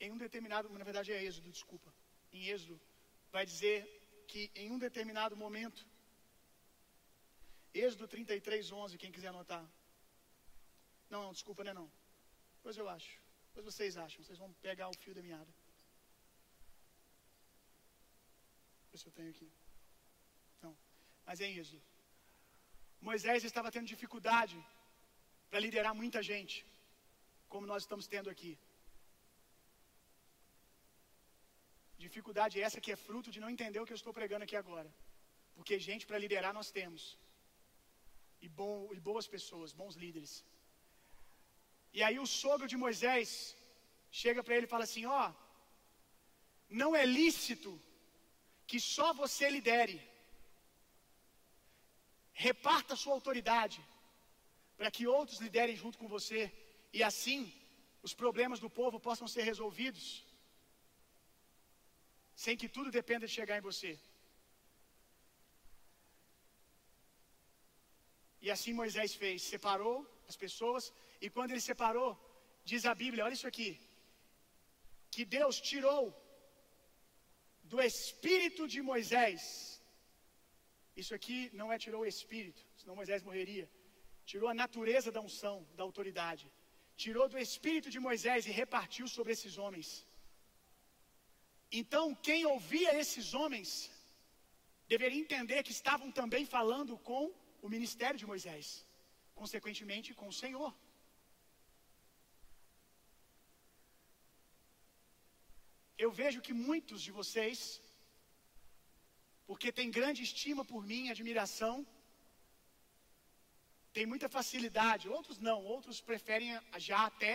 em um determinado, na verdade é Êxodo, desculpa. Em Êxodo vai dizer que em um determinado momento Êxodo 33, 11, quem quiser anotar. Não, não, desculpa, não é não. Depois eu acho. Depois vocês acham. Vocês vão pegar o fio da meada. Se eu tenho aqui. Não. Mas é em Êxodo. Moisés estava tendo dificuldade para liderar muita gente. como nós estamos tendo aqui. Dificuldade essa que é fruto de não entender o que eu estou pregando aqui agora. Porque gente para liderar nós temos. E, bom, e boas pessoas, bons líderes. E aí o sogro de Moisés chega para ele e fala assim: Ó, oh, não é lícito que só você lidere. Reparta sua autoridade para que outros liderem junto com você e assim os problemas do povo possam ser resolvidos, sem que tudo dependa de chegar em você. E assim Moisés fez, separou as pessoas, e quando ele separou, diz a Bíblia, olha isso aqui, que Deus tirou do espírito de Moisés. Isso aqui não é tirou o espírito, senão Moisés morreria. Tirou a natureza da unção, da autoridade. Tirou do espírito de Moisés e repartiu sobre esses homens. Então, quem ouvia esses homens deveria entender que estavam também falando com o ministério de Moisés, consequentemente com o Senhor. eu vejo que muitos de vocês, porque tem grande estima por mim, admiração, tem muita facilidade, outros não, outros preferem já até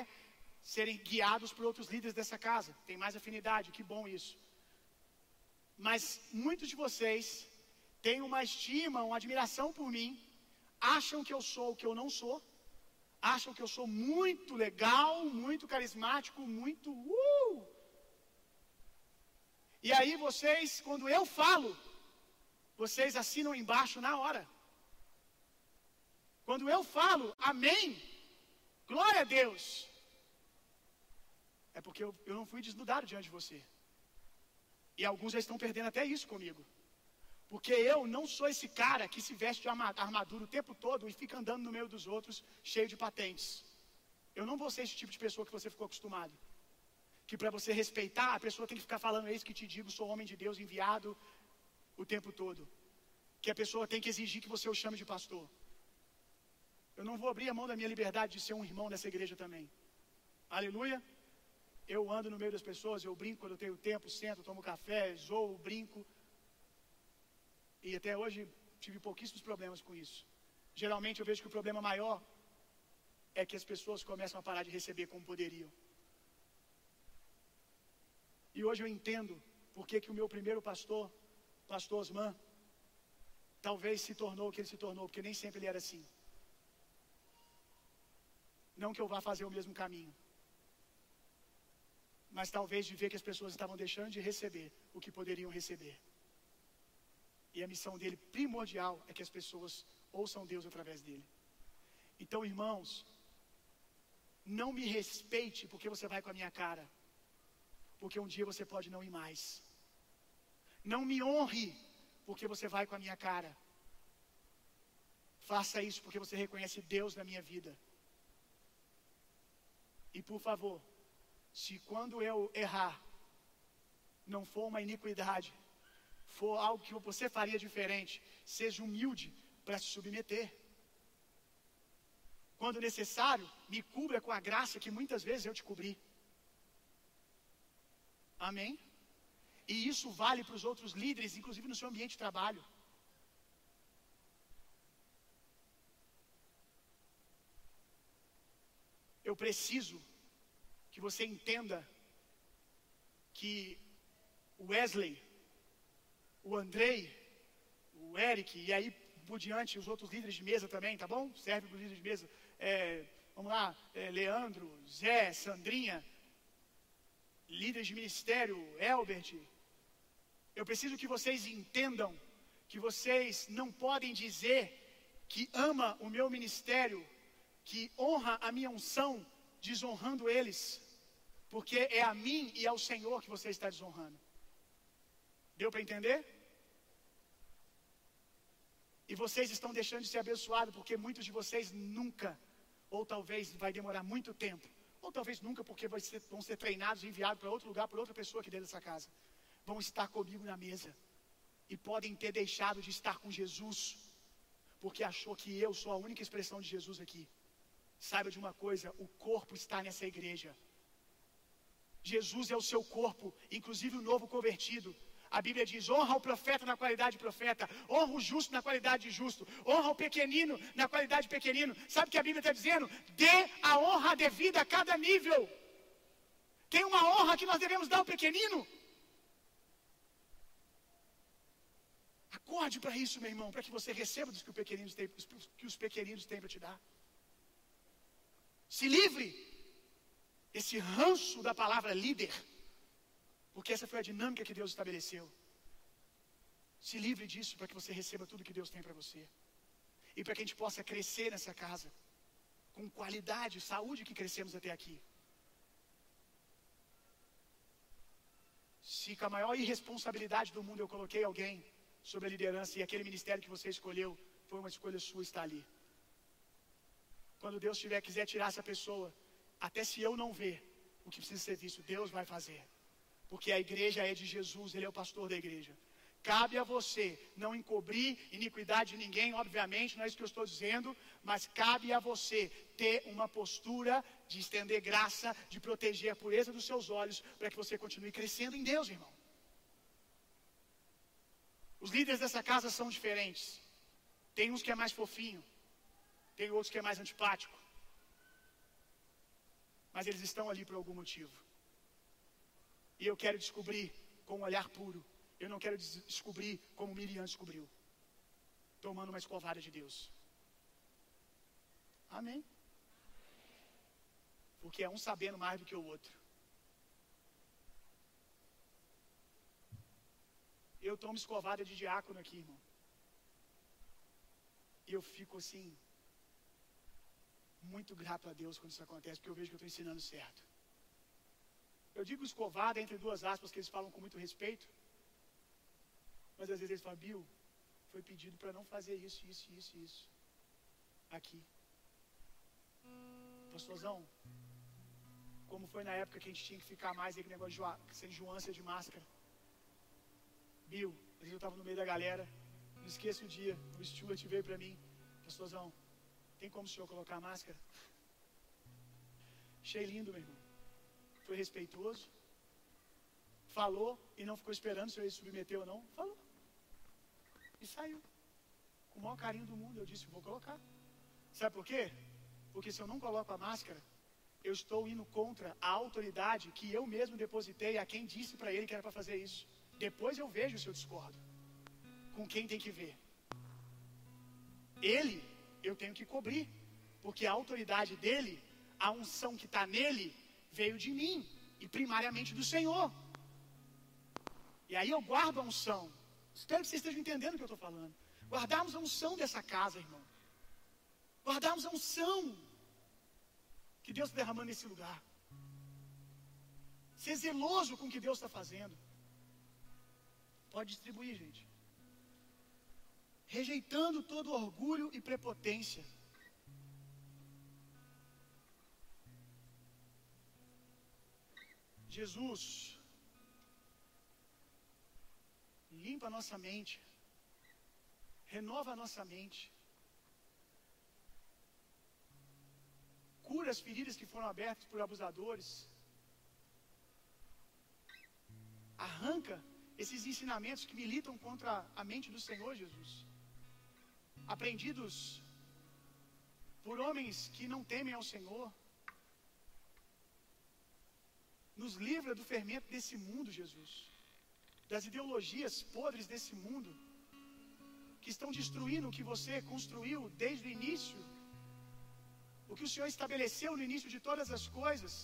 serem guiados por outros líderes dessa casa, tem mais afinidade, que bom isso. Mas muitos de vocês têm uma estima, uma admiração por mim, acham que eu sou o que eu não sou, acham que eu sou muito legal, muito carismático, muito uh, e aí vocês, quando eu falo, vocês assinam embaixo na hora. Quando eu falo, amém, glória a Deus. É porque eu, eu não fui desnudado diante de você. E alguns já estão perdendo até isso comigo. Porque eu não sou esse cara que se veste de armadura o tempo todo e fica andando no meio dos outros cheio de patentes. Eu não vou ser esse tipo de pessoa que você ficou acostumado que para você respeitar, a pessoa tem que ficar falando isso que te digo, sou homem de Deus enviado o tempo todo. Que a pessoa tem que exigir que você o chame de pastor. Eu não vou abrir a mão da minha liberdade de ser um irmão dessa igreja também. Aleluia. Eu ando no meio das pessoas, eu brinco quando eu tenho tempo, sento, tomo café, zoo, brinco. E até hoje tive pouquíssimos problemas com isso. Geralmente eu vejo que o problema maior é que as pessoas começam a parar de receber como poderiam. E hoje eu entendo por que, que o meu primeiro pastor, pastor Osman, talvez se tornou o que ele se tornou, porque nem sempre ele era assim. Não que eu vá fazer o mesmo caminho, mas talvez de ver que as pessoas estavam deixando de receber o que poderiam receber. E a missão dele primordial é que as pessoas ouçam Deus através dele. Então, irmãos, não me respeite porque você vai com a minha cara porque um dia você pode não ir mais. Não me honre, porque você vai com a minha cara. Faça isso porque você reconhece Deus na minha vida. E por favor, se quando eu errar, não for uma iniquidade, for algo que você faria diferente, seja humilde para se submeter. Quando necessário, me cubra com a graça que muitas vezes eu te cobri. Amém? E isso vale para os outros líderes, inclusive no seu ambiente de trabalho. Eu preciso que você entenda que o Wesley, o Andrei, o Eric, e aí por diante os outros líderes de mesa também, tá bom? Serve para os líderes de mesa. É, vamos lá, é, Leandro, Zé, Sandrinha, líderes de ministério, Elbert, eu preciso que vocês entendam que vocês não podem dizer que ama o meu ministério, que honra a minha unção, desonrando eles, porque é a mim e ao Senhor que você está desonrando. Deu para entender? E vocês estão deixando de ser abençoados porque muitos de vocês nunca, ou talvez vai demorar muito tempo, ou talvez nunca, porque vão ser treinados e enviados para outro lugar, por outra pessoa aqui dentro dessa casa. Vão estar comigo na mesa. E podem ter deixado de estar com Jesus, porque achou que eu sou a única expressão de Jesus aqui. Saiba de uma coisa: o corpo está nessa igreja. Jesus é o seu corpo, inclusive o novo convertido. A Bíblia diz: honra o profeta na qualidade de profeta, honra o justo na qualidade de justo, honra o pequenino na qualidade de pequenino. Sabe o que a Bíblia está dizendo? Dê a honra devida a cada nível. Tem uma honra que nós devemos dar ao pequenino. Acorde para isso, meu irmão, para que você receba dos que, pequeninos têm, que os pequeninos têm para te dar. Se livre esse ranço da palavra líder, porque essa foi a dinâmica que Deus estabeleceu. Se livre disso para que você receba tudo que Deus tem para você. E para que a gente possa crescer nessa casa com qualidade, saúde que crescemos até aqui. Se com a maior irresponsabilidade do mundo eu coloquei alguém sobre a liderança e aquele ministério que você escolheu foi uma escolha sua estar ali. Quando Deus tiver quiser tirar essa pessoa, até se eu não ver o que precisa ser visto, Deus vai fazer. Porque a igreja é de Jesus, Ele é o pastor da igreja. Cabe a você não encobrir iniquidade de ninguém, obviamente, não é isso que eu estou dizendo, mas cabe a você ter uma postura de estender graça, de proteger a pureza dos seus olhos, para que você continue crescendo em Deus, irmão. Os líderes dessa casa são diferentes. Tem uns que é mais fofinho, tem outros que é mais antipático. Mas eles estão ali por algum motivo. E eu quero descobrir com um olhar puro. Eu não quero descobrir como Miriam descobriu. Tomando uma escovada de Deus. Amém. Porque é um sabendo mais do que o outro. Eu tomo escovada de diácono aqui, irmão. E eu fico assim, muito grato a Deus quando isso acontece, porque eu vejo que eu estou ensinando certo. Eu digo escovada entre duas aspas que eles falam com muito respeito. Mas às vezes eles falam, Bill, foi pedido para não fazer isso, isso, isso, isso. Aqui. Pastorzão, como foi na época que a gente tinha que ficar mais aí com negócio de sem joância de máscara. Às vezes eu estava no meio da galera, não esqueça o dia, o Stuart veio para mim, pastorzão, tem como o senhor colocar a máscara? Achei lindo, meu irmão foi respeitoso, falou e não ficou esperando se eu ia submeter ou não, falou. E saiu. Com o maior carinho do mundo, eu disse, vou colocar. Sabe por quê? Porque se eu não coloco a máscara, eu estou indo contra a autoridade que eu mesmo depositei a quem disse para ele que era para fazer isso. Depois eu vejo se eu discordo. Com quem tem que ver. Ele, eu tenho que cobrir. Porque a autoridade dele, a unção que está nele, veio de mim e primariamente do Senhor. E aí eu guardo a unção. Espero que vocês estejam entendendo o que eu estou falando. Guardarmos a unção dessa casa, irmão. Guardarmos a unção que Deus está derramando nesse lugar. Ser zeloso com o que Deus está fazendo. Pode distribuir, gente. Rejeitando todo orgulho e prepotência. Jesus limpa a nossa mente, renova a nossa mente, cura as feridas que foram abertas por abusadores, arranca esses ensinamentos que militam contra a mente do Senhor Jesus, aprendidos por homens que não temem ao Senhor. Nos livra do fermento desse mundo, Jesus. Das ideologias podres desse mundo. Que estão destruindo o que você construiu desde o início. O que o Senhor estabeleceu no início de todas as coisas.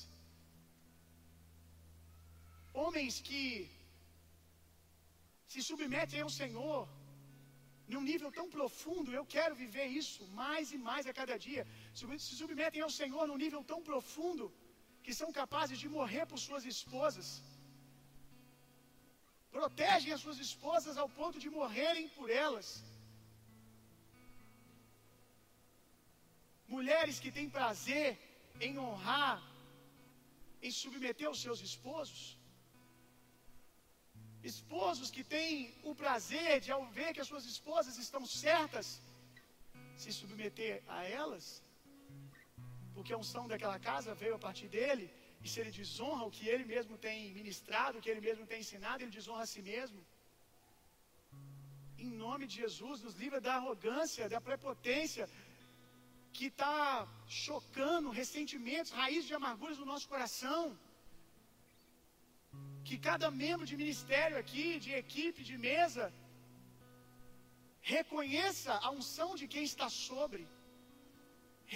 Homens que se submetem ao Senhor num nível tão profundo, eu quero viver isso mais e mais a cada dia. Se submetem ao Senhor num nível tão profundo que são capazes de morrer por suas esposas, protegem as suas esposas ao ponto de morrerem por elas. Mulheres que têm prazer em honrar, em submeter os seus esposos. Esposos que têm o prazer de, ao ver que as suas esposas estão certas, se submeter a elas. porque a unção daquela casa veio a partir dele, e se ele desonra o que ele mesmo tem ministrado, o que ele mesmo tem ensinado, ele desonra a si mesmo. Em nome de Jesus, nos livra da arrogância, da prepotência, que está chocando ressentimentos, raízes de amarguras no nosso coração. Que cada membro de ministério aqui, de equipe, de mesa, reconheça a unção de quem está sobre.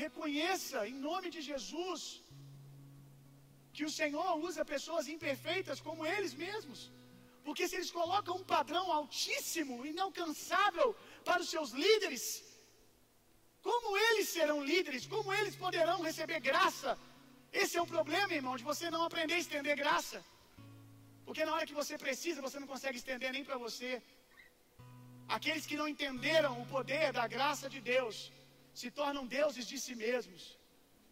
Reconheça, em nome de Jesus, que o Senhor usa pessoas imperfeitas como eles mesmos. Porque se eles colocam um padrão altíssimo, inalcançável para os seus líderes, como eles serão líderes? Como eles poderão receber graça? Esse é o problema, irmão, de você não aprender a estender graça. Porque na hora que você precisa, você não consegue estender nem para você. Aqueles que não entenderam o poder da graça de Deus se tornam deuses de si mesmos.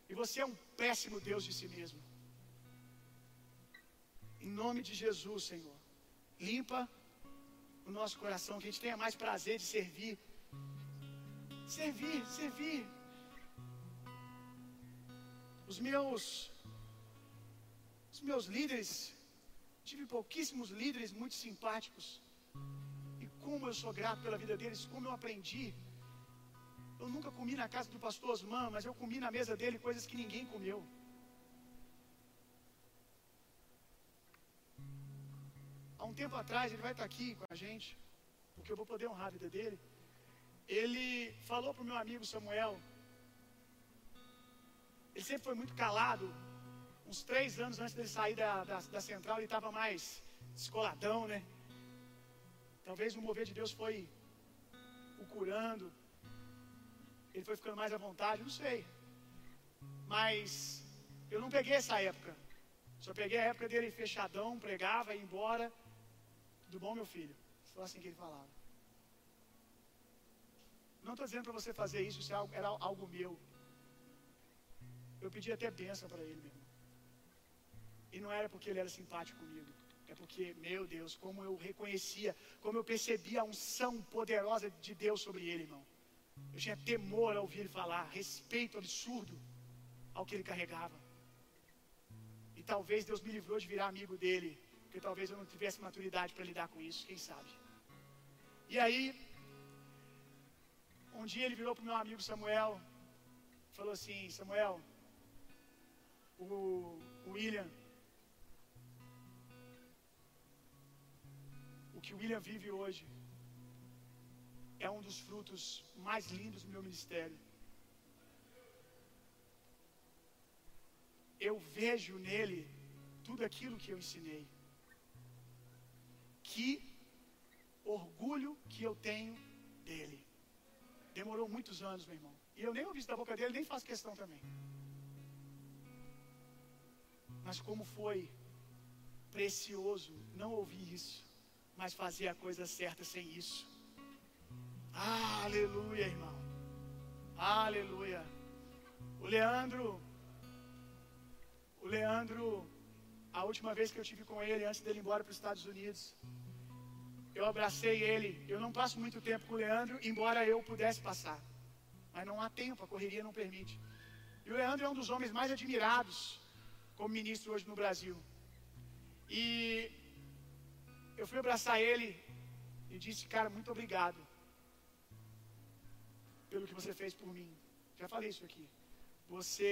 E você é um péssimo Deus de si mesmo. Em nome de Jesus, Senhor. Limpa o nosso coração, que a gente tenha mais prazer de servir. Servir, servir. Os meus os meus líderes, tive pouquíssimos líderes muito simpáticos. E como eu sou grato pela vida deles, como eu aprendi. Eu nunca comi na casa do pastor Osman, mas eu comi na mesa dele coisas que ninguém comeu. Há um tempo atrás, ele vai estar aqui com a gente, porque eu vou poder honrar a vida dele. Ele falou para o meu amigo Samuel. Ele sempre foi muito calado. Uns três anos antes dele sair da, da, da central, ele estava mais descoladão, né? Talvez o mover de Deus foi o curando. Ele foi ficando mais à vontade, não sei. Mas eu não peguei essa época. Só peguei a época dele fechadão, pregava, ia embora. Tudo bom, meu filho? Só assim que ele falava. Não estou dizendo para você fazer isso, isso é era algo meu. Eu pedi até bênção para ele, meu irmão. E não era porque ele era simpático comigo. É porque, meu Deus, como eu reconhecia, como eu percebia a unção poderosa de Deus sobre ele, irmão. Eu tinha temor ao ouvir ele falar, respeito absurdo ao que ele carregava. E talvez Deus me livrou de virar amigo dele porque talvez eu não tivesse maturidade para lidar com isso, quem sabe. E aí, um dia ele virou para o meu amigo Samuel, falou assim: Samuel, o, William, que o William vive hoje é um dos frutos mais lindos do meu ministério. Eu vejo nele tudo aquilo que eu ensinei que orgulho que eu tenho dele. Demorou muitos anos, meu irmão. E eu nem ouvi isso da boca dele, nem faço questão também. Mas como foi precioso não ouvir isso, mas fazer a coisa certa sem isso. aleluia, irmão. Aleluia. O Leandro, o Leandro, a última vez que eu tive com ele antes dele ir embora para os Estados Unidos, eu abracei ele. Eu não passo muito tempo com o Leandro, embora eu pudesse passar. Mas não há tempo, a correria não permite. E o Leandro é um dos homens mais admirados como ministro hoje no Brasil. E eu fui abraçar ele e disse, cara, muito obrigado pelo que você fez por mim. Já falei isso aqui. Você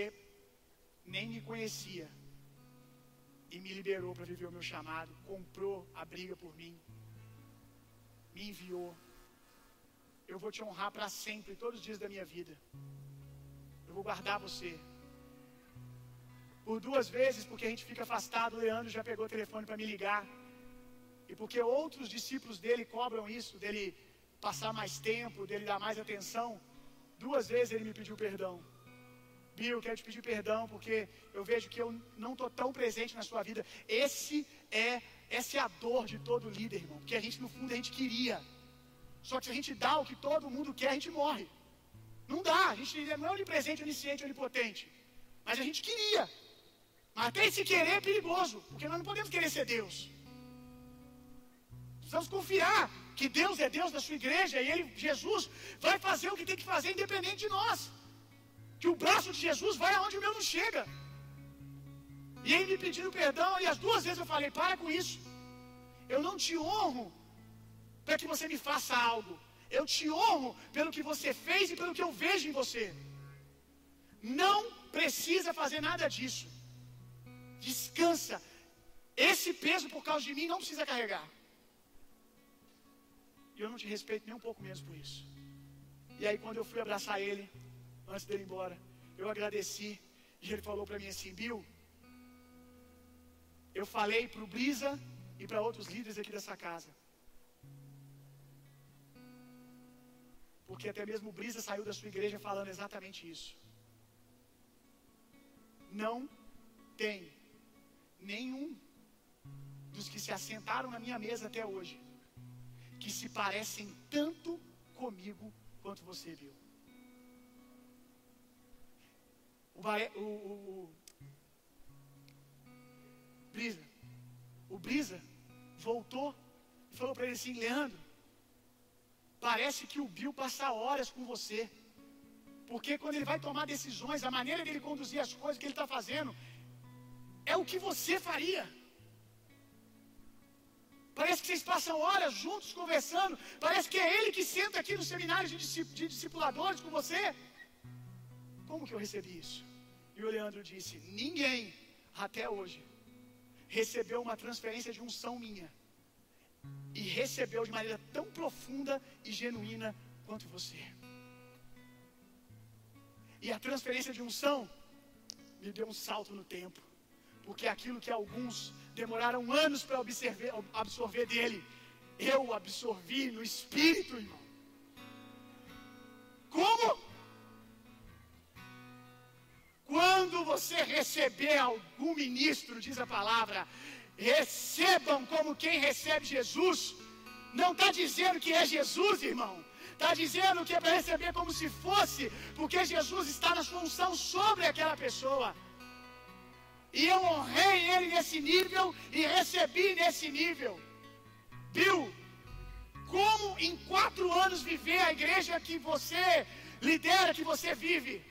nem me conhecia e me liberou para viver o meu chamado, comprou a briga por mim me enviou. Eu vou te honrar para sempre, todos os dias da minha vida. Eu vou guardar você. Por duas vezes, porque a gente fica afastado, o Leandro já pegou o telefone para me ligar. E porque outros discípulos dele cobram isso, dele passar mais tempo, dele dar mais atenção. Duas vezes ele me pediu perdão. Bill, quero te pedir perdão porque eu vejo que eu não estou tão presente na sua vida. Esse é essa é a dor de todo líder, irmão. Porque a gente, no fundo, a gente queria. Só que se a gente dá o que todo mundo quer, a gente morre. Não dá. A gente não é onipresente, onisciente, onipotente. Mas a gente queria. Mas até esse querer é perigoso. Porque nós não podemos querer ser Deus. Precisamos confiar que Deus é Deus da sua igreja e Ele, Jesus, vai fazer o que tem que fazer independente de nós. que o braço de Jesus vai aonde o meu não chega. E ele me pedindo perdão, e as duas vezes eu falei: para com isso. Eu não te honro para que você me faça algo. Eu te honro pelo que você fez e pelo que eu vejo em você. Não precisa fazer nada disso. Descansa. Esse peso por causa de mim não precisa carregar. E eu não te respeito nem um pouco menos por isso. E aí quando eu fui abraçar ele, antes dele ir embora, eu agradeci. E ele falou para mim assim, Bill, eu falei para o Brisa e para outros líderes aqui dessa casa. Porque até mesmo o Brisa saiu da sua igreja falando exatamente isso. Não tem nenhum dos que se assentaram na minha mesa até hoje que se parecem tanto comigo quanto você viu. O, o, o, o Brisa, o Brisa voltou e falou para ele assim: Leandro, parece que o Bill passa horas com você. Porque quando ele vai tomar decisões, a maneira dele conduzir as coisas que ele está fazendo, é o que você faria. Parece que vocês passam horas juntos conversando. Parece que é ele que senta aqui no seminário de, de discipuladores com você. Como que eu recebi isso? E o Leandro disse: Ninguém até hoje recebeu uma transferência de unção minha e recebeu de maneira tão profunda e genuína quanto você. E a transferência de unção me deu um salto no tempo, porque aquilo que alguns demoraram anos para absorver dele, eu absorvi no espírito, irmão. Como? Quando você receber algum ministro, diz a palavra, recebam como quem recebe Jesus. Não está dizendo que é Jesus, irmão. Está dizendo que é para receber como se fosse, porque Jesus está na sua unção sobre aquela pessoa. E eu honrei ele nesse nível e recebi nesse nível. Viu? Como em quatro anos viver a igreja que você lidera, que você vive?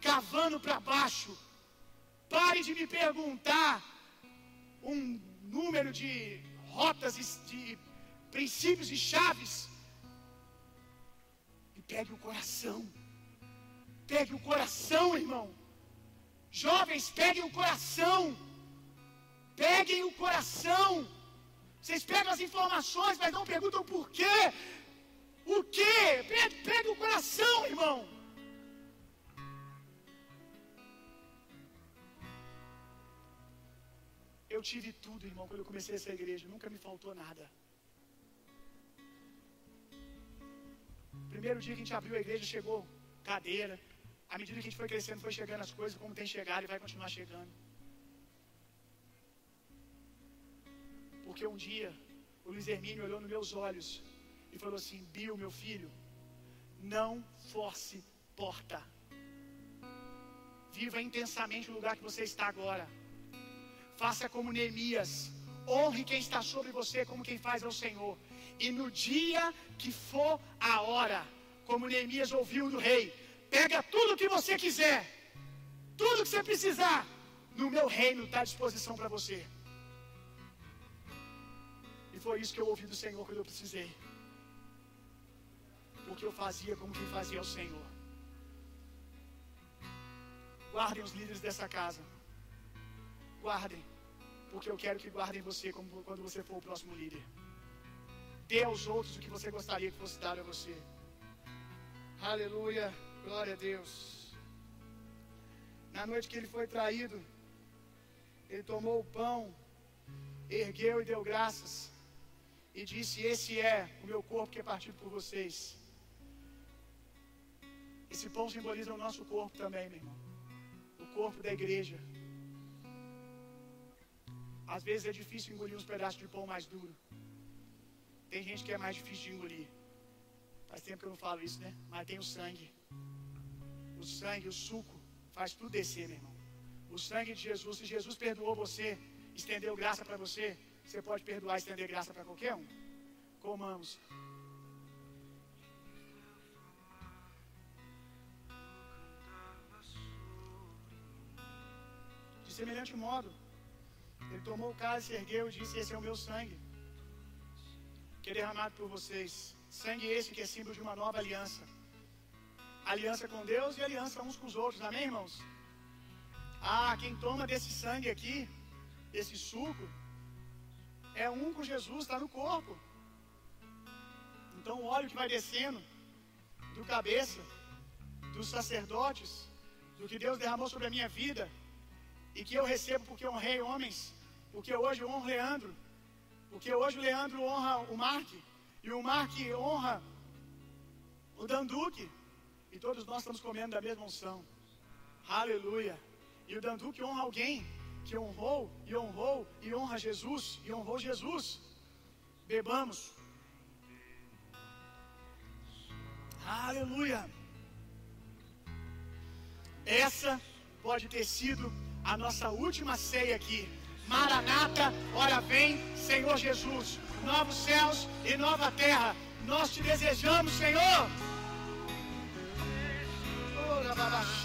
Cavando para baixo. Pare de me perguntar um número de rotas, de princípios e chaves. E pegue o coração. Pegue o coração, irmão. Jovens, peguem o coração. Peguem o coração. Vocês pegam as informações, mas não perguntam por quê. O quê? Pegue, pegue o coração, irmão. Eu tive tudo, irmão, quando eu comecei essa igreja. Nunca me faltou nada. Primeiro dia que a gente abriu a igreja, chegou cadeira. À medida que a gente foi crescendo, foi chegando as coisas, como tem chegado e vai continuar chegando. Porque um dia, o Luiz Hermínio olhou nos meus olhos e falou assim: Bill, meu filho, não force porta. Viva intensamente o lugar que você está agora. Faça como Neemias. Honre quem está sobre você como quem faz ao Senhor. E no dia que for a hora, como Neemias ouviu do rei, pega tudo que você quiser, tudo que você precisar, no meu reino está à disposição para você. E foi isso que eu ouvi do Senhor quando eu precisei. Porque eu fazia como quem fazia ao Senhor. Guardem os líderes dessa casa. Guardem porque eu quero que guardem você como quando você for o próximo líder. Dê aos outros o que você gostaria que fosse dado a você. Aleluia, glória a Deus. Na noite que ele foi traído, ele tomou o pão, ergueu e deu graças, e disse: Esse é o meu corpo que é partido por vocês. Esse pão simboliza o nosso corpo também, meu irmão. O corpo da igreja. Às vezes é difícil engolir uns pedaços de pão mais duro. Tem gente que é mais difícil de engolir. Faz tempo que eu não falo isso, né? Mas tem o sangue. O sangue, o suco, faz tudo descer, meu irmão. O sangue de Jesus, se Jesus perdoou você, estendeu graça para você, você pode perdoar e estender graça para qualquer um. Comamos. De semelhante modo, ele tomou o cálice, ergueu e disse: Esse é o meu sangue, que é derramado por vocês. Sangue esse que é símbolo de uma nova aliança. Aliança com Deus e aliança uns com os outros. Amém, irmãos? Ah, quem toma desse sangue aqui, desse suco, é um com Jesus, está no corpo. Então o óleo que vai descendo do cabeça dos sacerdotes, do que Deus derramou sobre a minha vida, e que eu recebo porque honrei homens, porque hoje eu honro Leandro, porque hoje o Leandro honra o Mark, e o Mark honra o Danduque, e todos nós estamos comendo da mesma unção. Aleluia. E o Danduque honra alguém que honrou e honrou e honra Jesus e honrou Jesus. Bebamos. Aleluia. Essa pode ter sido a nossa última ceia aqui. Maranata, ora vem, Senhor Jesus. Novos céus e nova terra. Nós te desejamos, Senhor. Oh,